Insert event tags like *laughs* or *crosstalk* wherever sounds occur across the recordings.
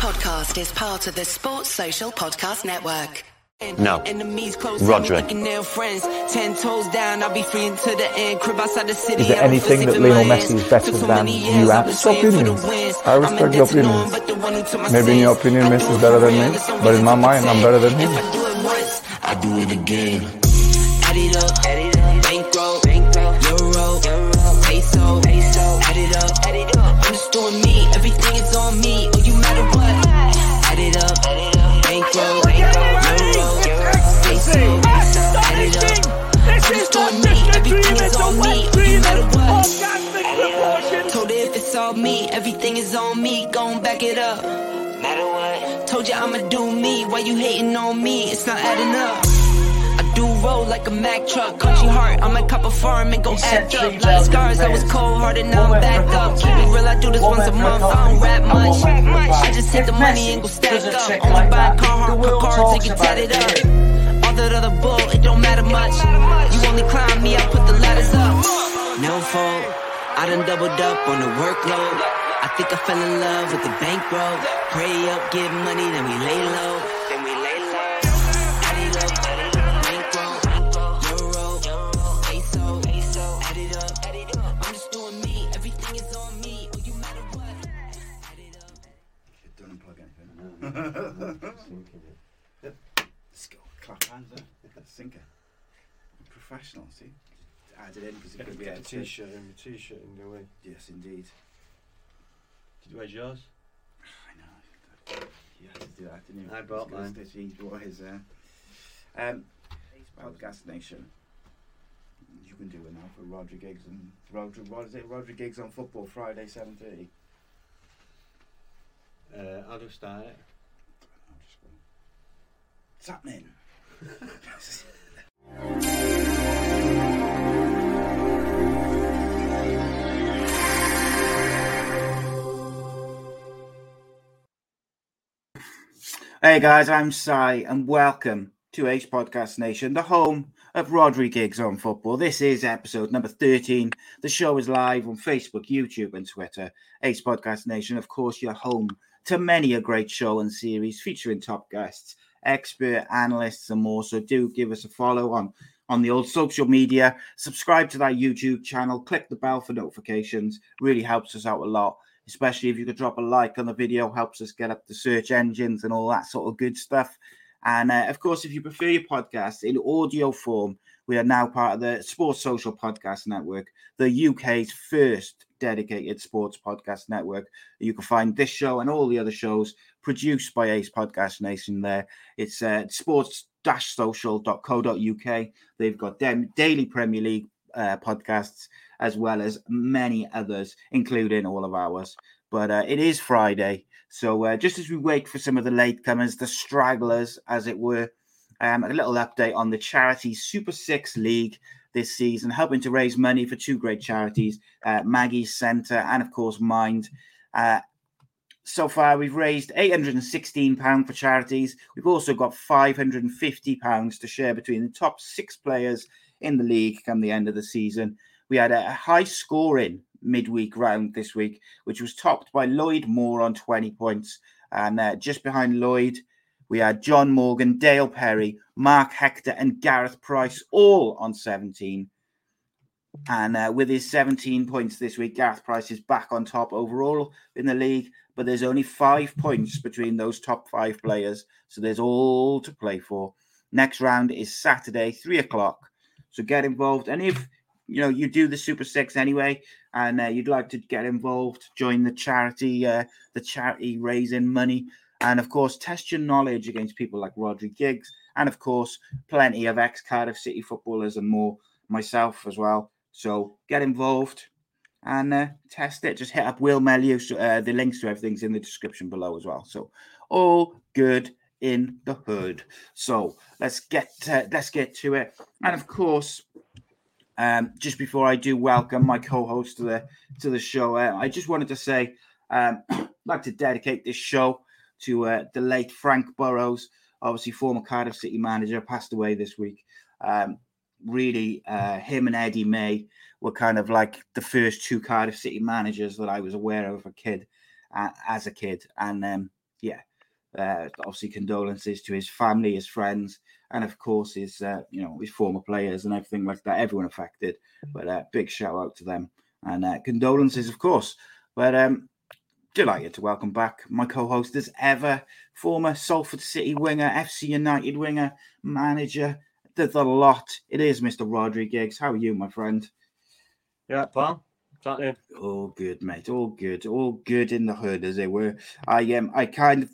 podcast is part of the Sports Social Podcast Network. No. Enemies close Rodri. looking their friends. Ten toes down, I'll be free until the end. Crib outside the city. Is there anything that safe in Lionel Messi is better so than you years, at? I've been It's swaying for opinions. I respect your indebted to opinions. none but the one who took my Maybe in your opinion, Messi is better than me, but in my mind, I'm better than him. I do it once, I do it again. Add it up, everything is on me. Gon' back it up. Matter what? Told you I'ma do me. Why you hating on me? It's not adding up. I do roll like a Mack truck. Country heart, I'm a cop a farm and go act up. Lot of scars, I was cold hearted, now I'm back up. Keep it real, I do this once a month. I don't rap much. I just hit the money and go stack up. Only buy a car, car cards and get tatted up. All that other bull, it don't matter much. You only climb me, I put the ladders up. No fault, I done doubled up on the workload. I think I fell in love with the bankroll. Pray up, get money, then we lay low. Then we lay low. Add it up, add it up. Bankroll, bankroll. Euro, peso, peso. Add it up, add it up. I'm just doing me. Everything is on me. Oh, you matter what? Add it up. Don't unplug anything. *laughs* Let's go. Clap hands there. Sinker. Professional, see? Add it in because it could be Get a edited. t-shirt and a t-shirt in the way. Yes, indeed. Did you wear yours? I know. You had to do that, didn't you? I brought He's gonna mine. stitch- He brought his. Uh, um, Podcast Nation. You can do it now for Roger Giggs and Roger. What is it? Roger Giggs on football Friday seven thirty. Uh, I'll just start it. What's happening? *laughs* Hey guys, I'm Si, and welcome to Ace Podcast Nation, the home of Rhodri Giggs on football. This is episode number 13. The show is live on Facebook, YouTube, and Twitter. Ace Podcast Nation, of course, your home to many a great show and series featuring top guests, expert analysts, and more. So do give us a follow on on the old social media. Subscribe to that YouTube channel. Click the bell for notifications. Really helps us out a lot. Especially if you could drop a like on the video, helps us get up the search engines and all that sort of good stuff. And uh, of course, if you prefer your podcast in audio form, we are now part of the Sports Social Podcast Network, the UK's first dedicated sports podcast network. You can find this show and all the other shows produced by Ace Podcast Nation there. It's uh, sports-social.co.uk. They've got daily Premier League uh, podcasts as well as many others, including all of ours. But uh, it is Friday, so uh, just as we wait for some of the latecomers, the stragglers, as it were, um, a little update on the charity Super Six League this season, helping to raise money for two great charities, uh, Maggie's Centre and, of course, Mind. Uh, so far, we've raised £816 for charities. We've also got £550 to share between the top six players in the league come the end of the season. We had a high scoring midweek round this week, which was topped by Lloyd Moore on 20 points. And uh, just behind Lloyd, we had John Morgan, Dale Perry, Mark Hector, and Gareth Price all on 17. And uh, with his 17 points this week, Gareth Price is back on top overall in the league, but there's only five points between those top five players. So there's all to play for. Next round is Saturday, three o'clock. So get involved. And if you know you do the Super Six anyway, and uh, you'd like to get involved, join the charity, uh, the charity raising money, and of course test your knowledge against people like Rhodri Giggs, and of course plenty of ex Cardiff City footballers and more. Myself as well. So get involved and uh, test it. Just hit up Will Melius. Uh, the links to everything's in the description below as well. So all good in the hood. So let's get uh, let's get to it. And of course, um, just before I do welcome my co-host to the to the show, uh, I just wanted to say um, I'd *coughs* like to dedicate this show to uh, the late Frank Burrows, obviously former Cardiff City manager, passed away this week. Um, really, uh, him and Eddie May were kind of like the first two Cardiff City managers that I was aware of a kid as a kid, and um, yeah, uh, obviously condolences to his family, his friends, and of course his uh, you know his former players and everything like that. Everyone affected, but uh, big shout out to them and uh, condolences, of course. But um, delighted to welcome back my co-host as ever, former Salford City winger, FC United winger, manager, the, the lot. It is Mr. Rhodri Giggs. How are you, my friend? Yeah, pal. Exactly. All good, mate. All good. All good in the hood, as they were. I am. Um, I kind of.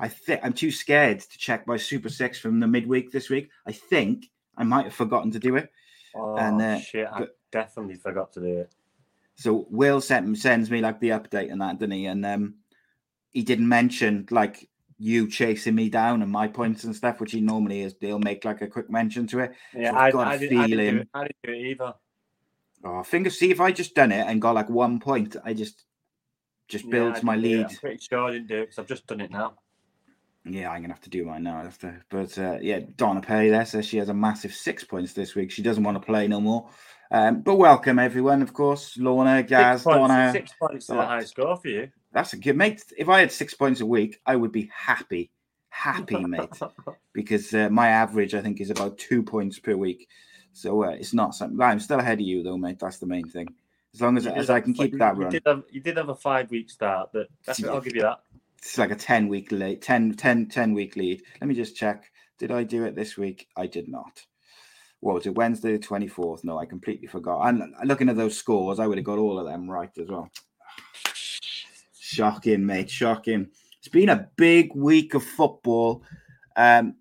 I think I'm too scared to check my Super Six from the midweek this week. I think I might have forgotten to do it. Oh and, uh, shit! I definitely forgot to do it. So Will sent, sends me like the update and that, didn't he? And um, he didn't mention like you chasing me down and my points and stuff, which he normally is. They'll make like a quick mention to it. Yeah, so I, got I, a feeling. I didn't, do it, I didn't do it either. Oh, fingers. See if I just done it and got like one point, I just just builds yeah, my lead. I'm pretty sure I didn't do it because I've just done it now. Yeah, I'm gonna have to do mine now. I have to, but uh, yeah, Donna Perry there says she has a massive six points this week. She doesn't want to play no more. Um, but welcome everyone, of course. Lorna, Gaz, six points, Donna. Six points is a high score for you. That's a good mate. If I had six points a week, I would be happy, happy, mate. *laughs* because uh, my average, I think, is about two points per week. So uh, it's not something. I'm still ahead of you, though, mate. That's the main thing. As long as, as I can keep that run. You did, have, you did have a five week start, but I'll give you that. It's like a 10 week lead, 10, 10, 10 week lead. Let me just check. Did I do it this week? I did not what was it, Wednesday the 24th? No, I completely forgot. And looking at those scores, I would have got all of them right as well. Shocking, mate. Shocking. It's been a big week of football. Um,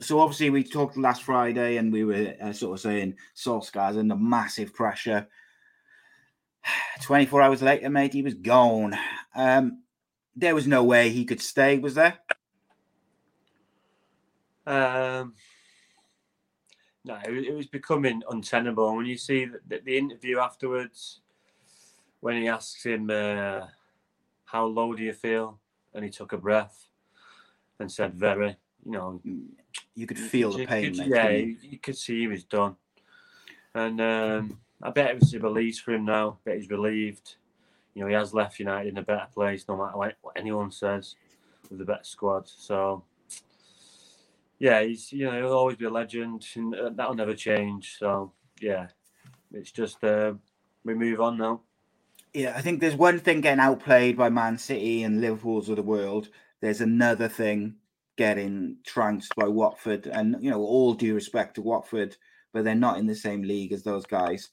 so obviously we talked last Friday and we were uh, sort of saying Solskjaer's under massive pressure. *sighs* 24 hours later, mate, he was gone. Um, there was no way he could stay, was there? Um, no, it was becoming untenable. When you see the, the interview afterwards, when he asks him, uh, "How low do you feel?" and he took a breath and said, "Very." You know, you could feel the pain. Could, yeah, you? you? could see he was done. And um, I bet it was a release for him now. I bet he's relieved. You know, he has left United in a better place, no matter what anyone says, with a better squad. So yeah, he's you know he'll always be a legend, and uh, that'll never change. So yeah, it's just uh, we move on now. Yeah, I think there's one thing getting outplayed by Man City and Liverpool's of the world. There's another thing getting trounced by Watford, and you know, all due respect to Watford, but they're not in the same league as those guys.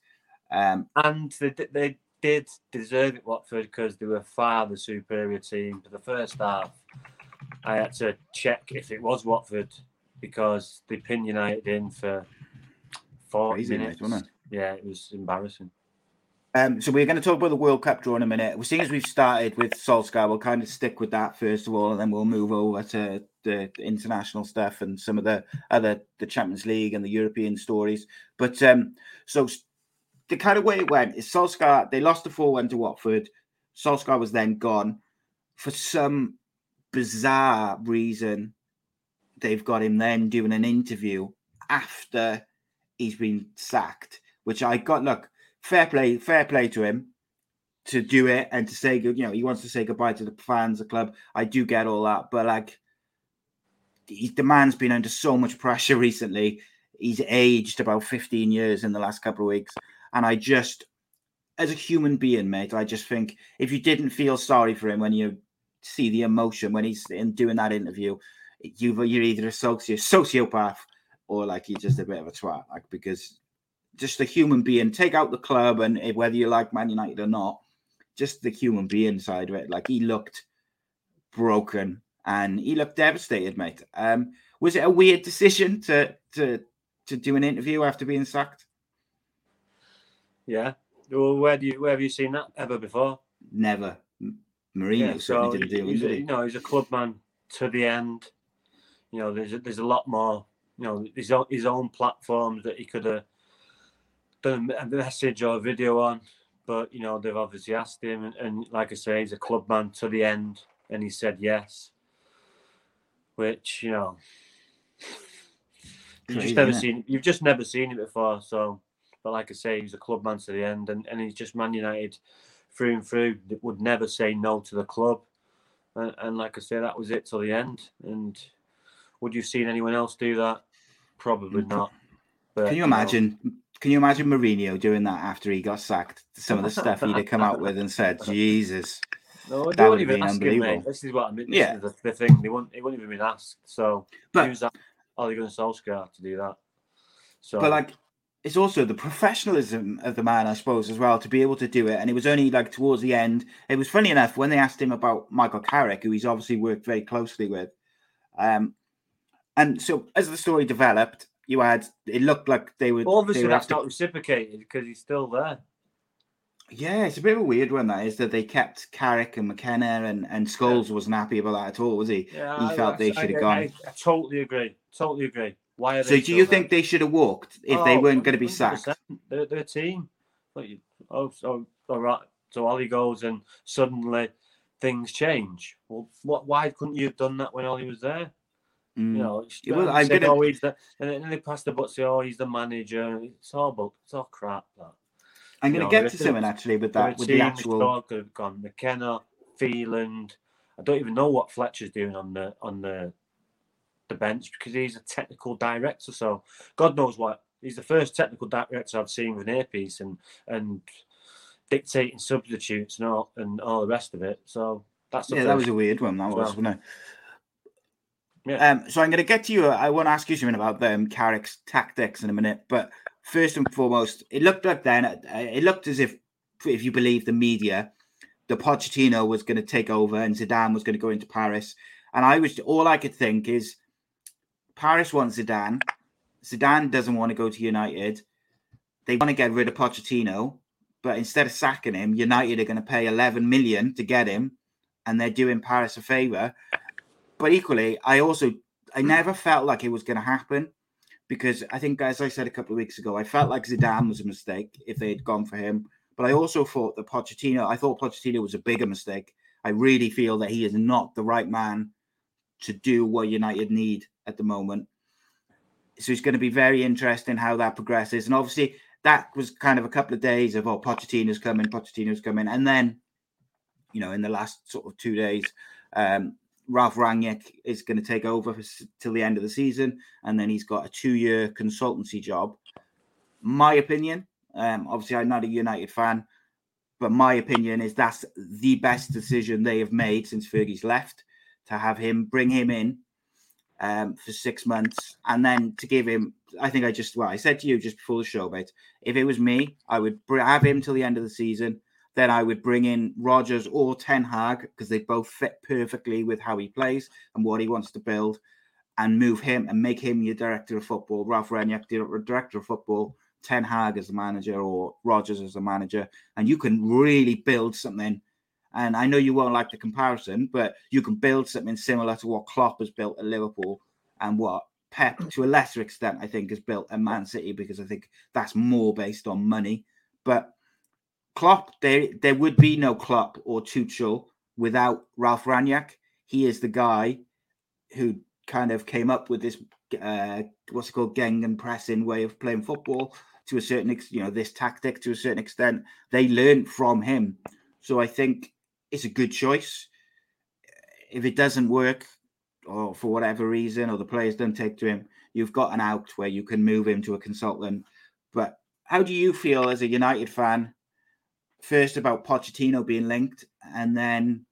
Um, and they, they did deserve it, Watford, because they were far the superior team. For the first half, I had to check if it was Watford because they pinned United in for 40 Crazy, minutes. Mate, it? Yeah, it was embarrassing. Um, so we're going to talk about the World Cup draw in a minute. Well, seeing as we've started with Solskjaer, we'll kind of stick with that first of all, and then we'll move over to the, the international stuff and some of the other the Champions League and the European stories. But um, so the kind of way it went is Solskjaer. They lost the four one to Watford. Solskjaer was then gone for some bizarre reason they've got him then doing an interview after he's been sacked, which I got. Look, fair play, fair play to him to do it and to say, good, you know, he wants to say goodbye to the fans, the club. I do get all that, but like, the man's been under so much pressure *laughs* recently. He's aged about 15 years in the last couple of weeks. And I just, as a human being, mate, I just think if you didn't feel sorry for him when you see the emotion when he's in doing that interview, you you're either a soci- sociopath or like you're just a bit of a twat. Like because just the human being, take out the club and whether you like Man United or not, just the human being side of it. Like he looked broken and he looked devastated, mate. Um, was it a weird decision to to to do an interview after being sacked? Yeah. Well, where do you where have you seen that ever before? Never. Mourinho yeah, so didn't do it. You know, he's a club man to the end you know, there's a, there's a lot more. You know, his own, his own platforms that he could have done a message or a video on, but you know they've obviously asked him, and, and like I say, he's a clubman to the end, and he said yes. Which you know, *laughs* you've just never seen. You've just never seen it before. So, but like I say, he's a club man to the end, and, and he's just Man United through and through. Would never say no to the club, and, and like I say, that was it till the end. And would you have seen anyone else do that? Probably mm, not. But, Can you know, imagine? Can you imagine Mourinho doing that after he got sacked? Some of the stuff he'd have come out with and said, *laughs* "Jesus." No, they That won't would even ask him, mate. This is what I mean. This Yeah. is the, the thing. They won't. It wouldn't even been asked. So But- who's that? Ole Gunnar Solskjaer to do that. So, But like, it's also the professionalism of the man, I suppose, as well, to be able to do it. And it was only like towards the end. It was funny enough when they asked him about Michael Carrick, who he's obviously worked very closely with. Um, and so as the story developed, you had it looked like they would. obviously they that's to- not reciprocated because he's still there. Yeah, it's a bit of a weird one that is that they kept Carrick and McKenna and and Scholes wasn't happy about that at all, was he? Yeah, he felt I- they should have gone. I, I totally agree. Totally agree. Why are So do you there? think they should have walked if they Oh, weren't going to be sacked? They're, they're a team. Oh, so all right. So Ole goes and suddenly things change. Well, what? Why couldn't you have done that when Ole was there? Mm. You know, it's, Yeah, well, well, I'm gonna- oh, he's the, and then they pass the butt, say, oh, he's the manager. It's all, bu- it's all crap. That. I'm going to get to something actually with that with the actual. Could have gone McKenna, Phelan. I don't even know what Fletcher's doing on the on the the bench because he's a technical director. So God knows what he's the first technical director I've seen with an earpiece and and dictating substitutes and all and all the rest of it. So that's Yeah, that was a weird one. That was, well. wasn't it? Yeah. Um, so I'm going to get to you. I want to ask you something about them Carrick's tactics in a minute, but first and foremost, it looked like then uh, it looked as if, if you believe the media, the Pochettino was going to take over and Zidane was going to go into Paris. And I was all I could think is Paris wants Zidane. Zidane doesn't want to go to United. They want to get rid of Pochettino, but instead of sacking him, United are going to pay 11 million to get him, and they're doing Paris a favor. But equally, I also I never felt like it was going to happen because I think, as I said a couple of weeks ago, I felt like Zidane was a mistake if they had gone for him. But I also thought that Pochettino, I thought Pochettino was a bigger mistake. I really feel that he is not the right man to do what United need at the moment. So it's going to be very interesting how that progresses. And obviously, that was kind of a couple of days of, oh, Pochettino's coming, Pochettino's coming. And then, you know, in the last sort of two days, um, Ralph Rangnick is going to take over for, till the end of the season. And then he's got a two year consultancy job. My opinion, um, obviously, I'm not a United fan, but my opinion is that's the best decision they have made since Fergie's left to have him bring him in um, for six months and then to give him. I think I just well, I said to you just before the show, mate. If it was me, I would have him till the end of the season. Then I would bring in Rodgers or Ten Hag because they both fit perfectly with how he plays and what he wants to build, and move him and make him your director of football. Ralph dir- director of football. Ten Hag as the manager or Rogers as the manager, and you can really build something. And I know you won't like the comparison, but you can build something similar to what Klopp has built at Liverpool and what Pep, to a lesser extent, I think, has built at Man City because I think that's more based on money. But Klopp, there there would be no Klopp or Tuchel without Ralph Rangnick. He is the guy who kind of came up with this uh, what's it called gegenpressing way of playing football to a certain ex- you know this tactic to a certain extent. They learned from him, so I think it's a good choice. If it doesn't work, or for whatever reason, or the players don't take to him, you've got an out where you can move him to a consultant. But how do you feel as a United fan? First about Pochettino being linked, and then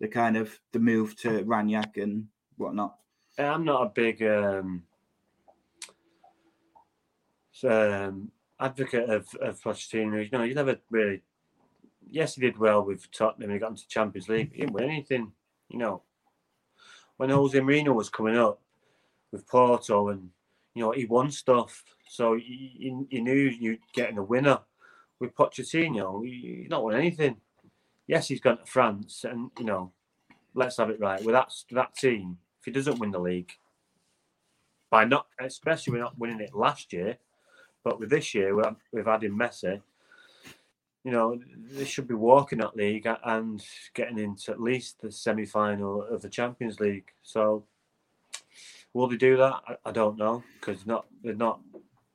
the kind of the move to Rangnick and whatnot. I'm not a big um, um, advocate of, of Pochettino. You know, you never really. Yes, he did well with Tottenham. He got into Champions League. He didn't win anything. You know, when Jose Mourinho was coming up with Porto, and you know he won stuff, so you, you, knew you were getting a winner. With Pochettino, he- he's not won anything. Yes, he's gone to France, and you know, let's have it right with that that team. If he doesn't win the league, by not especially we're not winning it last year, but with this year we've added Messi. You know, they should be walking that league and getting into at least the semi-final of the Champions League. So, will they do that? I, I don't know because not they've not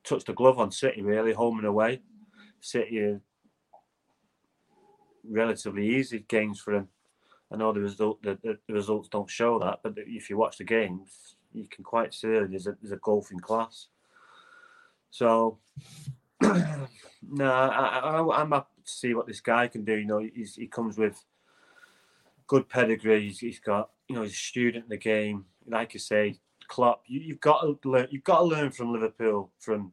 touched a glove on City really, home and away. City relatively easy games for them. I know the result the, the, the results don't show that, but if you watch the games, you can quite see there's a there's a golfing class. So no, I, I'm up to see what this guy can do. You know, he comes with good pedigree. He's, he's got, you know, he's a student in the game. Like you say, Klopp, you, have got to learn. You've got to learn from Liverpool from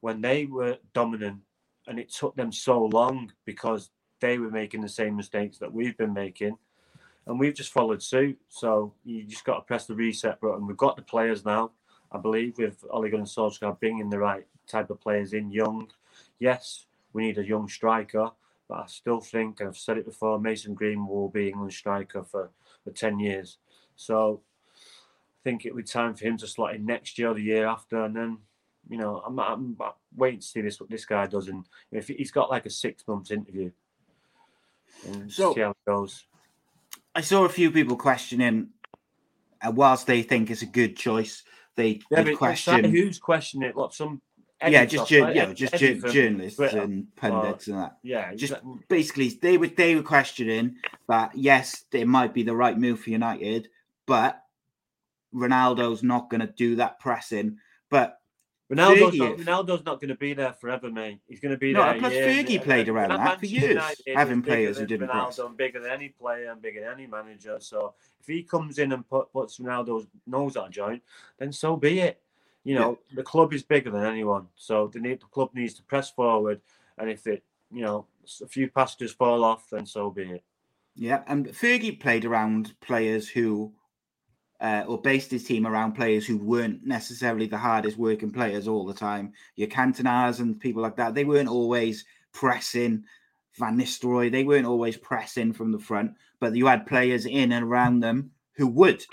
when they were dominant, and it took them so long because they were making the same mistakes that we've been making, and we've just followed suit. So you just got to press the reset button. We've got the players now. I believe with Ole Gunnar Solskjaer bringing the right type of players in, young. Yes, we need a young striker, but I still think, and I've said it before, Mason Green will be England striker for, for 10 years. So I think it would be time for him to slot in next year or the year after. And then, you know, I'm, I'm, I'm waiting to see this what this guy does. And if he's got like a six months interview, and so, see how it goes. I saw a few people questioning, uh, whilst they think it's a good choice, they, yeah, they question who's questioning it. What some yeah, just ju- yeah, just ju- journalists and pundits and that. Yeah, just basically they were they were questioning that yes, it might be the right move for United, but Ronaldo's not going to do that pressing. But Ronaldo's not, Ronaldo's not going to be there forever, mate. He's going to be no, there. Plus, Fergie played around that for years, United having players who didn't Ronaldo, press. bigger than any player and bigger than any manager. So if he comes in and put, puts Ronaldo's nose on a joint, then so be it. You know, yeah. the club is bigger than anyone, so the, need, the club needs to press forward. And if it, you know, a few passages fall off, then so be it. Yeah, and Fergie played around players who, uh, or based his team around players who weren't necessarily the hardest working players all the time. Your Cantonas and people like that, they weren't always pressing. Van Nistelrooy, they weren't always pressing from the front, but you had players in and around them who would.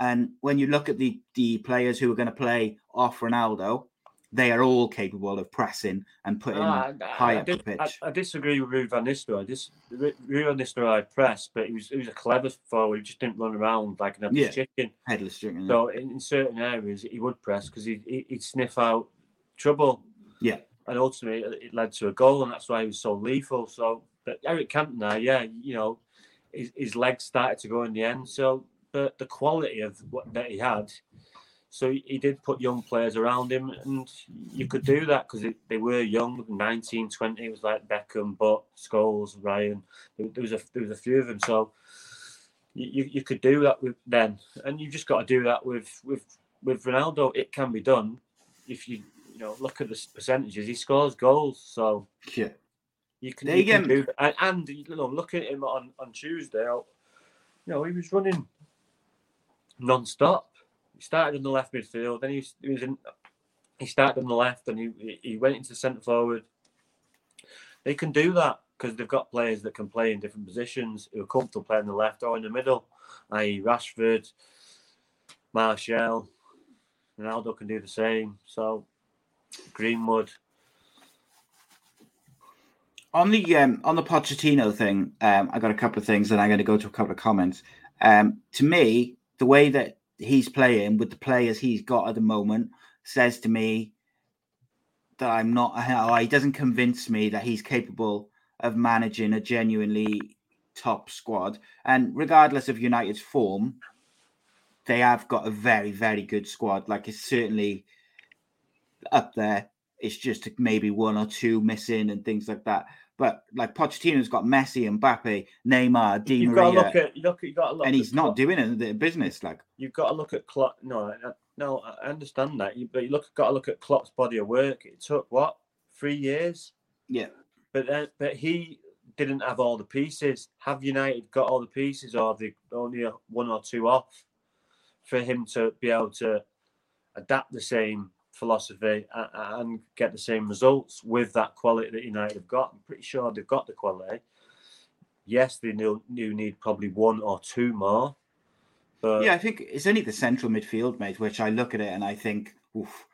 And when you look at the the players who are going to play off Ronaldo, they are all capable of pressing and putting uh, high I, up the pitch. I, I, disagree with Ruud van Nistelrooy. Dis, Ruud van Nistelrooy pressed, but he was he was a clever forward. He just didn't run around like an headless yeah. chicken. Headless chicken. Yeah. So in, in, certain areas, he would press because he, he, would sniff out trouble. Yeah. And ultimately, it led to a goal, and that's why he was so lethal. So, but Eric Cantona, yeah, you know, his, his legs started to go in the end. So the, the quality of what that he had. So he, did put young players around him, and you could do that because they were young, 19, 20. It was like Beckham, but Scholes, Ryan. There, was a there was a few of them. So you, you could do that with them, and you've just got to do that with with with Ronaldo. It can be done if you you know look at the percentages. He scores goals, so yeah. You can, you can do and, and you know, look at him on, on Tuesday. You know, he was running non-stop. He started in the left midfield, then he, he was in. He started on the left, and he he went into centre forward. They can do that because they've got players that can play in different positions who are comfortable playing the left or in the middle, i.e. Rashford, Martial, Ronaldo can do the same. So Greenwood. On the um, on the Pochettino thing, um, I got a couple of things, and I'm going to go to a couple of comments. Um, to me, the way that he's playing with the players he's got at the moment says to me that I'm not. Oh, he doesn't convince me that he's capable of managing a genuinely top squad. And regardless of United's form, they have got a very, very good squad. Like it's certainly up there. It's just maybe one or two missing and things like that. But like Pochettino's got Messi, and Mbappe, Neymar, Di You've Maria, got to look at look. You got to look, and he's not doing it the business. Like you've got to look at Klopp. No, no, I understand that. but you look got to look at Klopp's body of work. It took what three years. Yeah, but then, but he didn't have all the pieces. Have United got all the pieces, or they only one or two off for him to be able to adapt the same philosophy and get the same results with that quality that United have got. I'm pretty sure they've got the quality. Yes, they do need probably one or two more. But yeah, I think it's only the central midfield, mate, which I look at it and I think, oof,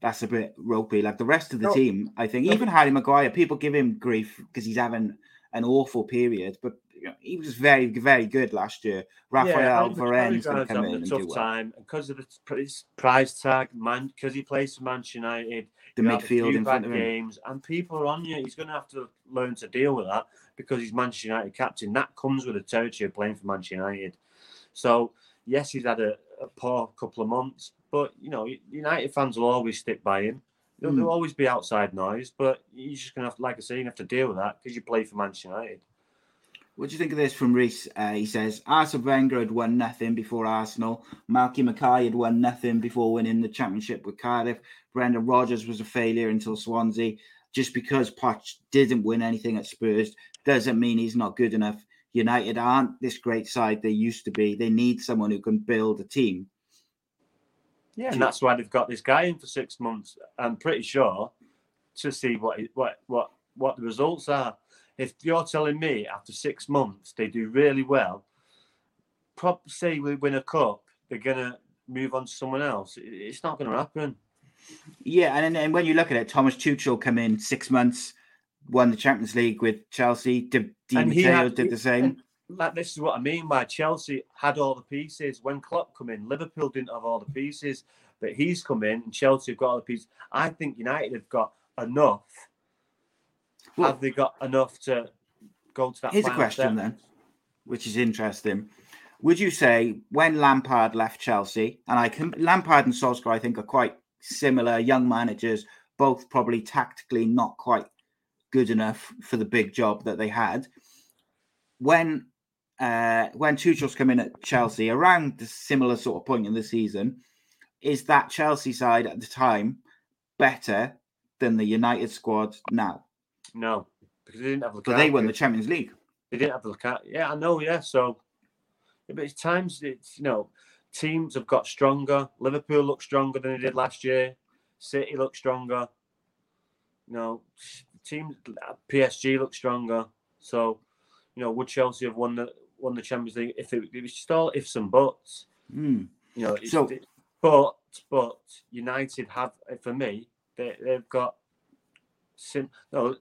that's a bit ropey. Like the rest of the no, team, I think, even Harry Maguire, people give him grief because he's having an awful period, but you know, he was very, very good last year. Raphael yeah, Varane's going to come in a and tough do well. time because of the pr- prize tag, man. Because he plays for Manchester United, The you have a midfield in front of him. games, and people are on you. He's going to have to learn to deal with that because he's Manchester United captain. That comes with the territory of playing for Manchester United. So yes, he's had a, a poor couple of months, but you know, United fans will always stick by him. There'll, Mm. there'll always be outside noise, but you're just going to have, to, like I say, you have to deal with that because you play for Manchester United. What do you think of this from Reese? Uh, he says Arsene Wenger had won nothing before Arsenal. Malky Mackay had won nothing before winning the championship with Cardiff. Brendan Rodgers was a failure until Swansea. Just because Poch didn't win anything at Spurs doesn't mean he's not good enough. United aren't this great side they used to be. They need someone who can build a team. Yeah, and that's why they've got this guy in for six months. I'm pretty sure to see what what what what the results are. If you're telling me after six months they do really well, probably say we win a cup, they're gonna move on to someone else. It's not gonna happen. Yeah, and and when you look at it, Thomas Tuchel come in six months, won the Champions League with Chelsea. Di, Di Matteo did the same. Like this is what I mean by Chelsea had all the pieces. When Klopp come in, Liverpool didn't have all the pieces, but he's come in and Chelsea have got all the pieces. I think United have got enough. Well, have they got enough to go to that? Here's a question step? then, which is interesting. Would you say when Lampard left Chelsea, and I can Lampard and Solskjaer, I think, are quite similar young managers, both probably tactically not quite good enough for the big job that they had. When uh, when Tuchel's come in at Chelsea around the similar sort of point in the season, is that Chelsea side at the time better than the United squad now? No, because they didn't have Lukaku. But they won the Champions League. They didn't have Lukaku. Yeah, I know. Yeah, so yeah, but it's times it's you know teams have got stronger. Liverpool look stronger than they did last year. City look stronger. You know, teams PSG look stronger. So you know, would Chelsea have won the won the Champions League if it, it was just all ifs and buts? Hmm. You know, So- but but United have for me they they've got sim. No,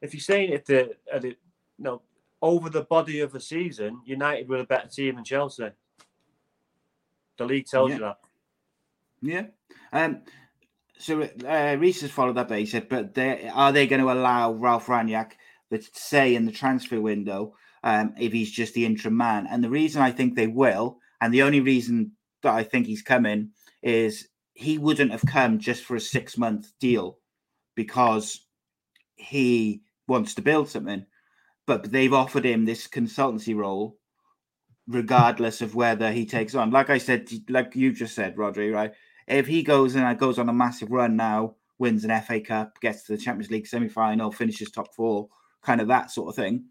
if you're saying if the it, no over the body of a season, United were a better team than Chelsea. The league tells Yeah. you that. Yeah. Um. So uh, Reese has followed up. He said, "But they, are they going to allow Ralph Rangnick the say in the transfer window um, if he's just the interim man?" And the reason I think they will, and the only reason that I think he's coming is he wouldn't have come just for a six month deal because he wants to build something. But they've offered him this consultancy role regardless of whether he takes on. Like I said, like you just said, Rhodri, right? If he goes and goes on a massive run now, wins an FA Cup, gets to the Champions League semi final, finishes top four, kind of that sort of thing,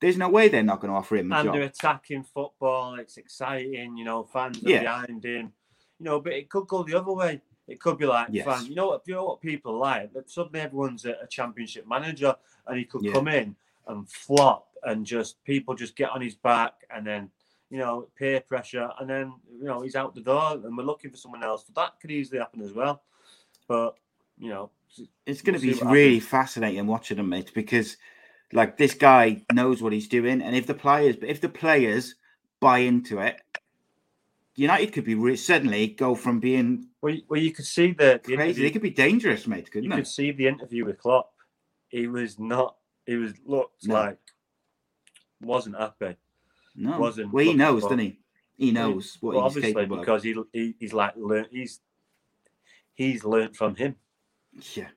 there's no way they're not going to offer him a And job. they're attacking football. It's exciting. You know, fans are Yeah. behind him. You know, but it could go the other way. It could be like, Yes. fan, you know what? You know what people like? That suddenly everyone's a, a championship manager, and he could Yeah. come in and flop, and just people just get on his back, and then you know peer pressure, and then you know he's out the door, and we're looking for someone else. That could easily happen as well. But you know, It's going to be really fascinating watching him, mate, because like this guy knows what he's doing, and if the players, if the players buy into it, United could be re- suddenly go from being well, you- well, you could see the, the crazy. They could be dangerous, mate. you Couldn't could they? see the interview with Klopp. He was not. He was looked No. like wasn't happy. No, wasn't well, he knows, doesn't he? He knows what well, he's obviously capable of. because he, he he's like learned. He's he's learned from him. Yeah.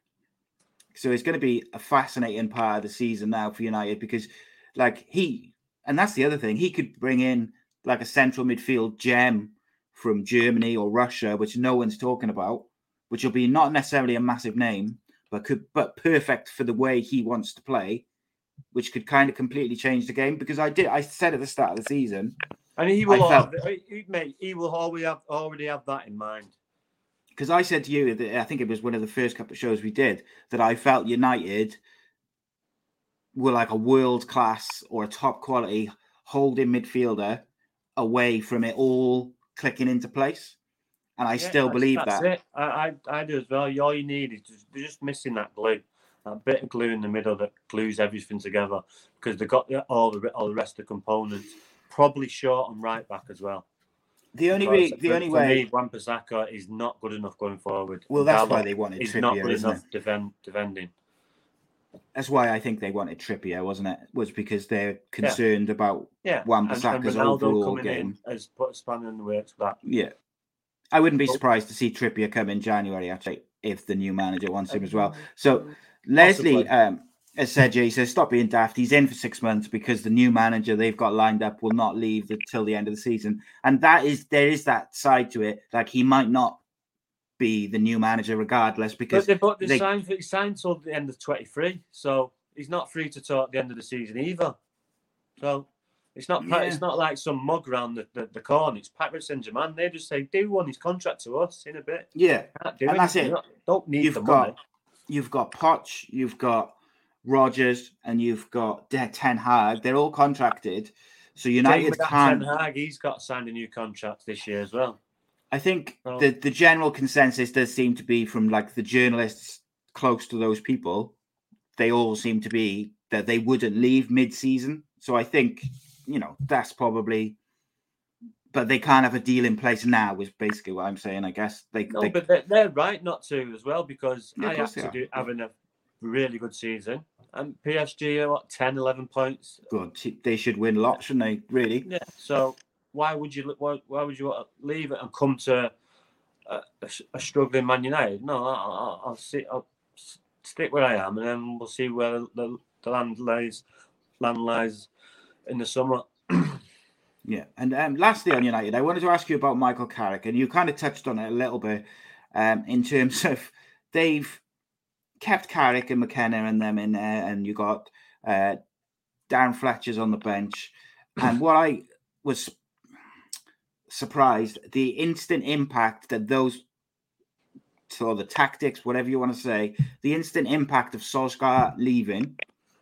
So it's going to be a fascinating part of the season now for United because, like, he, and that's the other thing, he could bring in like a central midfield gem from Germany or Russia, which no one's talking about, which will be not necessarily a massive name, but could, but perfect for the way he wants to play, which could kind of completely change the game. Because I did, I said at the start of the season, And he will, I felt- have, mate, he will already have already have that in mind. Because I said to you that I think it was one of the first couple of shows we did that I felt United were like a world class or a top quality holding midfielder away from it all clicking into place. And I Yeah, still believe that's that. It. I, I I do as well. All you need is just, just missing that glue. that bit of glue in the middle that glues everything together because they've got all the all the rest of the components. Probably short on right back as well. The only way, the for- only for way. me, is not good enough going forward. Well, that's why they wanted is not good enough defend, defending. That's why I think they wanted Trippier, wasn't it? Was because they're concerned about Yeah, Wan-Bissaka's overall coming game. has put a spanner in the works for that. Yeah. I wouldn't be surprised to see Trippier come in January, actually, if the new manager wants him as well. So Leslie um, said, yeah, says, stop being daft. He's in for six months because the new manager they've got lined up will not leave until the end of the season. And that is, there is that side to it. Like he might not be the new manager regardless because But they but they, they- signed signed till the end of twenty three, so he's not free to talk at the end of the season either. So it's not Yeah. it's not like some mug round the, the, the corner. It's Paris Saint Germain. They just say do one his contract to us in a bit. yeah, do And that's it. Not- Don't need You've the got- money. you've got Poch, you've got Rodgers, and you've got De- Ten Hag. They're all contracted. So United that Ten. Hag, he's got signed a new contract this year as well. I think So- the, the general consensus does seem to be from like the journalists close to those people, they all seem to be that they wouldn't leave mid season. So I think, you know, that's probably but they can't have a deal in place now, is basically what I'm saying. I guess they, No, they but they're, they're right not to as well because Yeah, of course Ajax they are are. do, having a really good season and PSG are what 10, 11 points. good. They should win lots, shouldn't they? Really? Yeah. So why would you why, why would you want to leave it and come to a, a, a struggling Man United? No, I'll, I'll, I'll see. I'll stick where I am, and then we'll see where the, the land lies. Land lies in the summer. *clears throat* Yeah, and um, lastly on United, I wanted to ask you about Michael Carrick, and you kind of touched on it a little bit um, in terms of they've kept Carrick and McKenna and them in there, and you got uh, Darren Fletcher's on the bench. And what I was surprised the instant impact that those so the tactics, whatever you want to say, the instant impact of Solskjaer leaving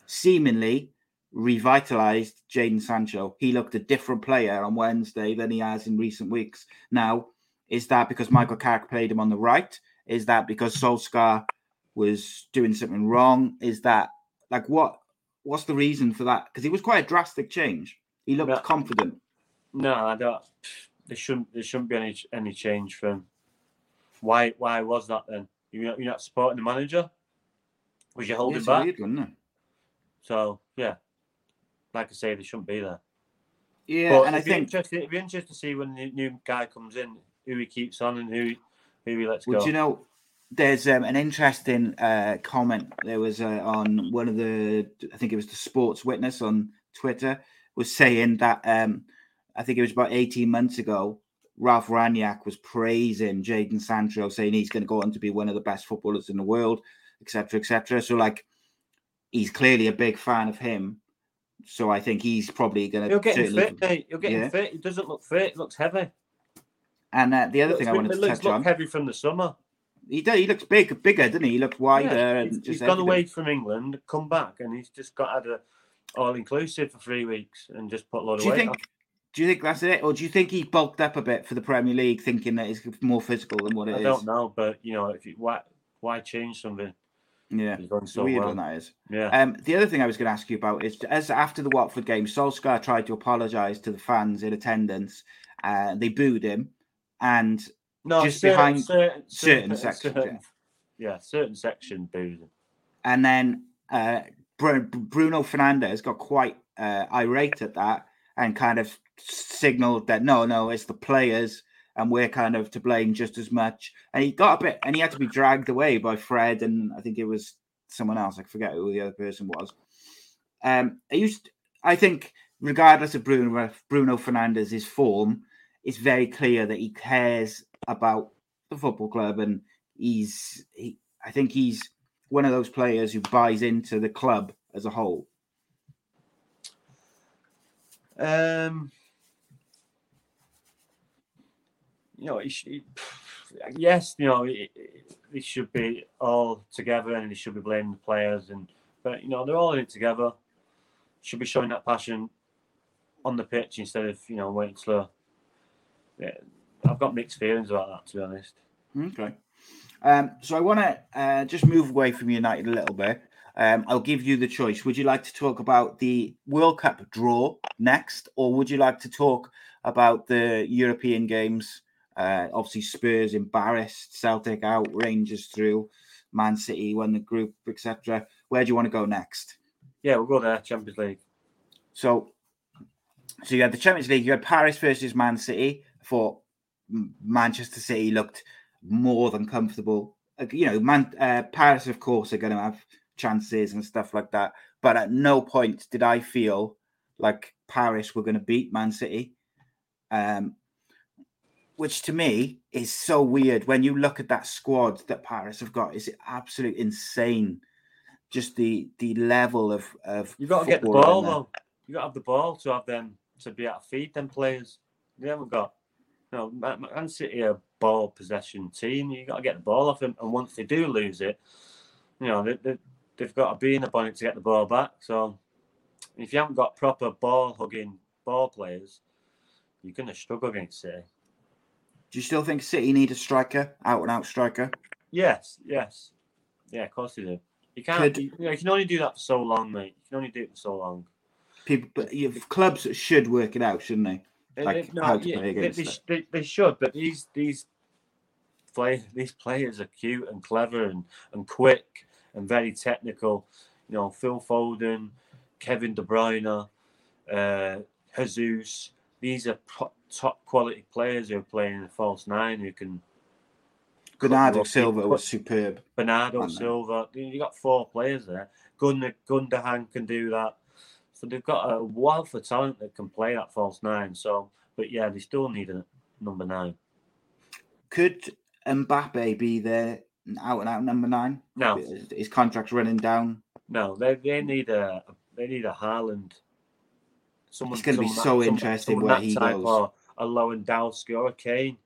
seemingly revitalized Jadon Sancho. He looked a different player on Wednesday than he has in recent weeks. Now, is that because Michael Carrick played him on the right? Is that because Solskjaer was doing something wrong? Is that like what? What's the reason for that? Because it was quite a drastic change. He looked Yeah. confident. No, I don't. There shouldn't. There shouldn't be any any change from. Why? Why was that then? You're not, you're not supporting the manager. Was you holding It's back? weird, wasn't it? So yeah, like I say, they shouldn't be there. Yeah, but and I think. It'd be interesting to see when the new guy comes in, who he keeps on and who who he lets Well, go. do you know, there's um, an interesting uh, comment. There was uh, on one of the, I think it was the Sports Witness on Twitter, was saying that um, I think it was about 18 months ago, Ralph Rangnick was praising Jadon Sancho, saying he's going to go on to be one of the best footballers in the world, etc., etc. So, like, he's clearly a big fan of him. So I think he's probably going to get him certainly. fit, mate. He'll get Yeah. fit. He doesn't look fit. He looks heavy. And uh, the other Looks, thing I wanted to touch on, heavy from the summer. He does, he looks big, bigger, doesn't he? He looks wider Yeah, and he's, just he's gone away from England, come back, and he's just got had a all inclusive for three weeks and just put a lot of Do you weight. think? Do you think that's it, or do you think he bulked up a bit for the Premier League, thinking that it's more physical than what it I is? don't know, but you know, if you, why why change something? Yeah, He's so weird well. one that is. Yeah, Um, the other thing I was going to ask you about is, as after the Watford game, Solskjaer tried to apologise to the fans in attendance. Uh, they booed him, and no, just certain, behind certain, certain sections, certain- yeah, certain section boozing. and then uh, Bru- Bruno Fernandes got quite uh, irate at that and kind of signaled that no, no, it's the players and we're kind of to blame just as much. And he got a bit, and he had to be dragged away by Fred and I think it was someone else. I forget who the other person was. Um, I used, I think, regardless of Bruno Bruno Fernandes's form, it's very clear that he cares about the football club and he's he, I think he's one of those players who buys into the club as a whole. Um, you know, he he- yes, you know, it, it, it should be all together, and he should be blaming the players. And but you know, they're all in it together. Should be showing that passion on the pitch instead of you know waiting slow. Yeah, I've got mixed feelings about that, to be honest. Okay. Um, so I want to uh, just move away from United a little bit. Um, I'll give you the choice. Would you like to talk about the World Cup draw next, or would you like to talk about the European games? Uh, obviously, Spurs embarrassed, Celtic out, Rangers through, Man City won the group, etc. Where do you want to go next? Yeah, we'll go there. Champions League. So, so you had the Champions League. You had Paris versus Man City. I thought Manchester City looked more than comfortable. You know, Man, uh, Paris, of course, are going to have chances and stuff like that. But at no point did I feel like Paris were going to beat Man City. Um, which to me is so weird when you look at that squad that Paris have got. Is absolute insane. Just the the level of of you got to get the ball though. You got to have the ball to have them to be able to feed them players. They haven't got. You know, Man City are a ball possession team. You got to get the ball off them, and once they do lose it, you know they, they, they've got to be in the bonnet to get the ball back. So if you haven't got proper ball hugging ball players, you're going to struggle against City. Do you still think City need a striker, out and out striker? Yes, yes, yeah, of course they do. You can't. Could, you, know, you, can only do that for so long, mate. You can only do it for so long. People, but clubs should work it out, shouldn't they? Like they, no, yeah, they, they, they, should, but these these play these players are cute and clever and, and quick and very technical. You know, Phil Foden, Kevin De Bruyne, uh, Jesus. These are pro- top quality players who are playing in the false nine who can. Bernardo Silva was superb. Bernardo Silva, you got four players there. Gunn Gundogan can do that. So they've got a wealth of talent that can play that false nine. So, but yeah, they still need a number nine. Could Mbappe be there out and out number nine? No, his contract's running down. No, they they need a they need a Haaland. Someone, it's going to be so that, interesting someone, where he goes. Or, a Lewandowski or a Kane.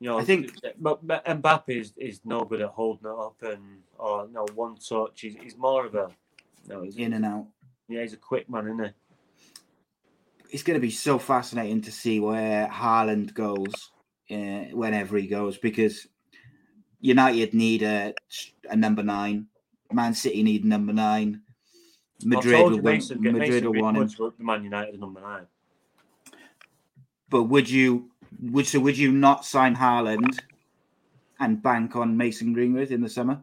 You know, I think but Mbappe is, is no good at holding it up and or no one touch. He's, he's more of a no, he's, in and out. Yeah, he's a quick man, isn't he? It's going to be so fascinating to see where Haaland goes uh, whenever he goes because United need a, a number nine. Man City need number nine. Madrid will, Mason, Madrid will want him. Man United number nine. But would you would so would you not sign Haaland and bank on Mason Greenwood in the summer?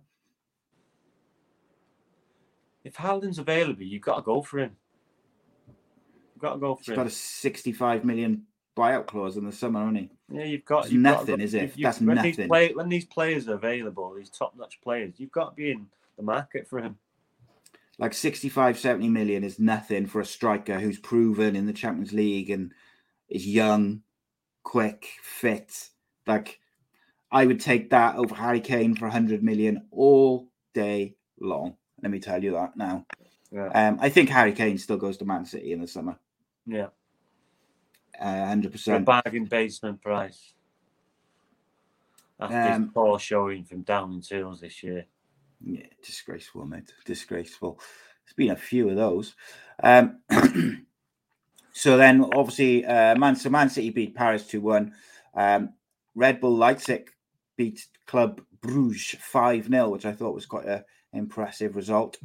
If Haaland's available, you've got to go for him. You've got to go for He's him. He's got a sixty-five million buyout clause in the summer, hasn't he? Yeah, you've got you've nothing, got is it? That's when nothing. These play, when these players are available, these top-notch players, you've got to be in the market for him. Like 65, 70 million is nothing for a striker who's proven in the Champions League and is young, quick, fit. Like I would take that over Harry Kane for 100 million all day long. Let me tell you that now. Yeah. Um, I think Harry Kane still goes to Man City in the summer. Yeah. Uh, hundred percent. A bargain basement price. After um, his poor showing from Downing Tools this year. Yeah, disgraceful, mate. Disgraceful. There's been a few of those. Um, *clears throat* So then, obviously, uh, Man, so Man City beat Paris 2 1. Um, Red Bull Leipzig beat Club Bruges 5 0, which I thought was quite an impressive result.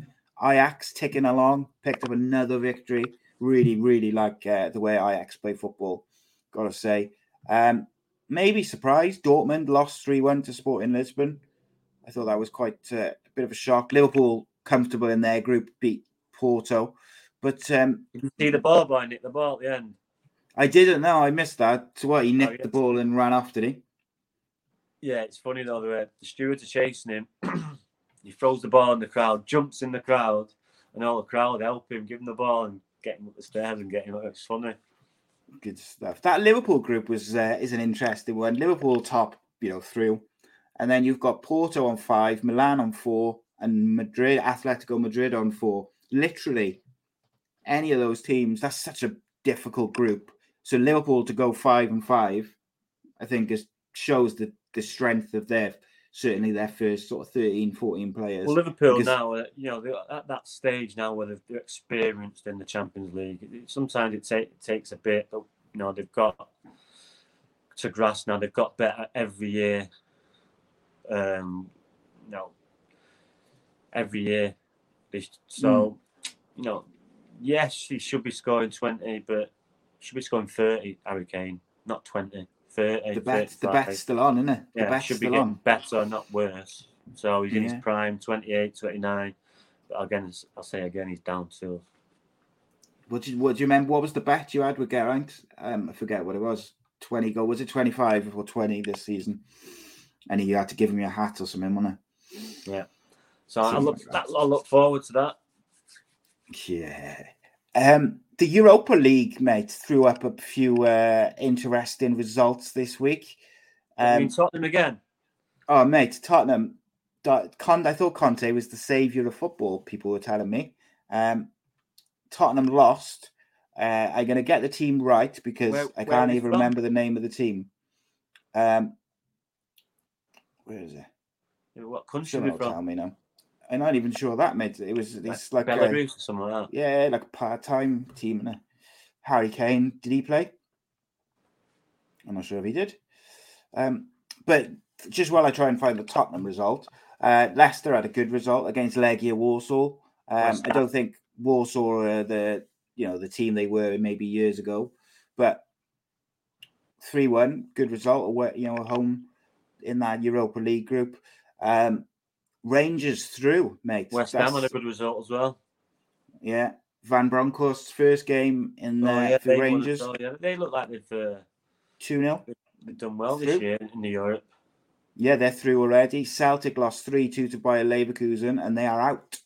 Ajax ticking along, picked up another victory. Really, really like uh, the way Ajax play football, gotta say. Um, maybe surprised. Dortmund lost 3 1 to Sporting Lisbon. I thought that was quite uh, a bit of a shock. Liverpool, comfortable in their group, beat Porto. But um, you can see the ball by Nick the ball at the end. I didn't know. I missed that. So what? He oh, nicked oh, the ball and ran off, did he? Yeah, it's funny though. The way the stewards are chasing him. *clears throat* he throws the ball in the crowd, jumps in the crowd, and all the crowd help him, give him the ball, and get him up the stairs and get him. Up. It's funny. Good stuff. That Liverpool group was uh, is an interesting one. Liverpool top, you know, through, and then you've got Porto on five, Milan on four, and Madrid, Atletico Madrid on four. Literally any of those teams, that's such a difficult group. So Liverpool to go five and five, I think is shows the, the strength of their certainly their first sort of 13, 14 players. Well, Liverpool because... now, uh, you know, at that stage now where they're experienced in the Champions League, sometimes it, ta- it takes a bit, but you know they've got to grasp now. They've got better every year. Um, you know, every year. So, you know, yes, he should be scoring 20, but should be scoring 30, Harry Kane, not 20. 30, The bet, the 35. bet's still on, isn't it? The yeah, bet's should be still getting on. better, not worse. So he's in his prime, 28, 29. But again, I'll say again, he's down to What do you, what do you remember? What was the bet you had with Geraint? Um, I forget what it was. Twenty goal. Was it twenty five or twenty this season? And you had to give him your hat or something, wasn't So I look, like that. I look forward to that. Yeah. Um, the Europa League, mate, threw up a few uh, interesting results this week. Um, mean, Tottenham again. Oh, mate, Tottenham. Conte, I thought Conte was the saviour of football. People were telling me. Um, Tottenham lost. Uh, I'm going to get the team right because Where- I can't even from? remember the name of the team. Um, where is it? What country are will tell me now. I'm not even sure that mate. It was it's like, a, Belarus or something like that. yeah, like a part-time team. Harry Kane, did he play? I'm not sure if he did. Um, but just while I try and find the Tottenham result, uh, Leicester had a good result against Legia Warsaw. Um, I don't think Warsaw are the you know the team they were maybe years ago, but three one, good result. You know, home in that Europa League group. Um, Rangers through, mate. West Ham had a good result as well. yeah, Van Bronckhorst's first game in Oh, uh, yeah, for they won as Rangers, well, yeah. They look like they've, uh, 2 0. they've done well this year in the Europe. Yeah, they're through already. Celtic lost 3 2 to Bayer Leverkusen and they are out.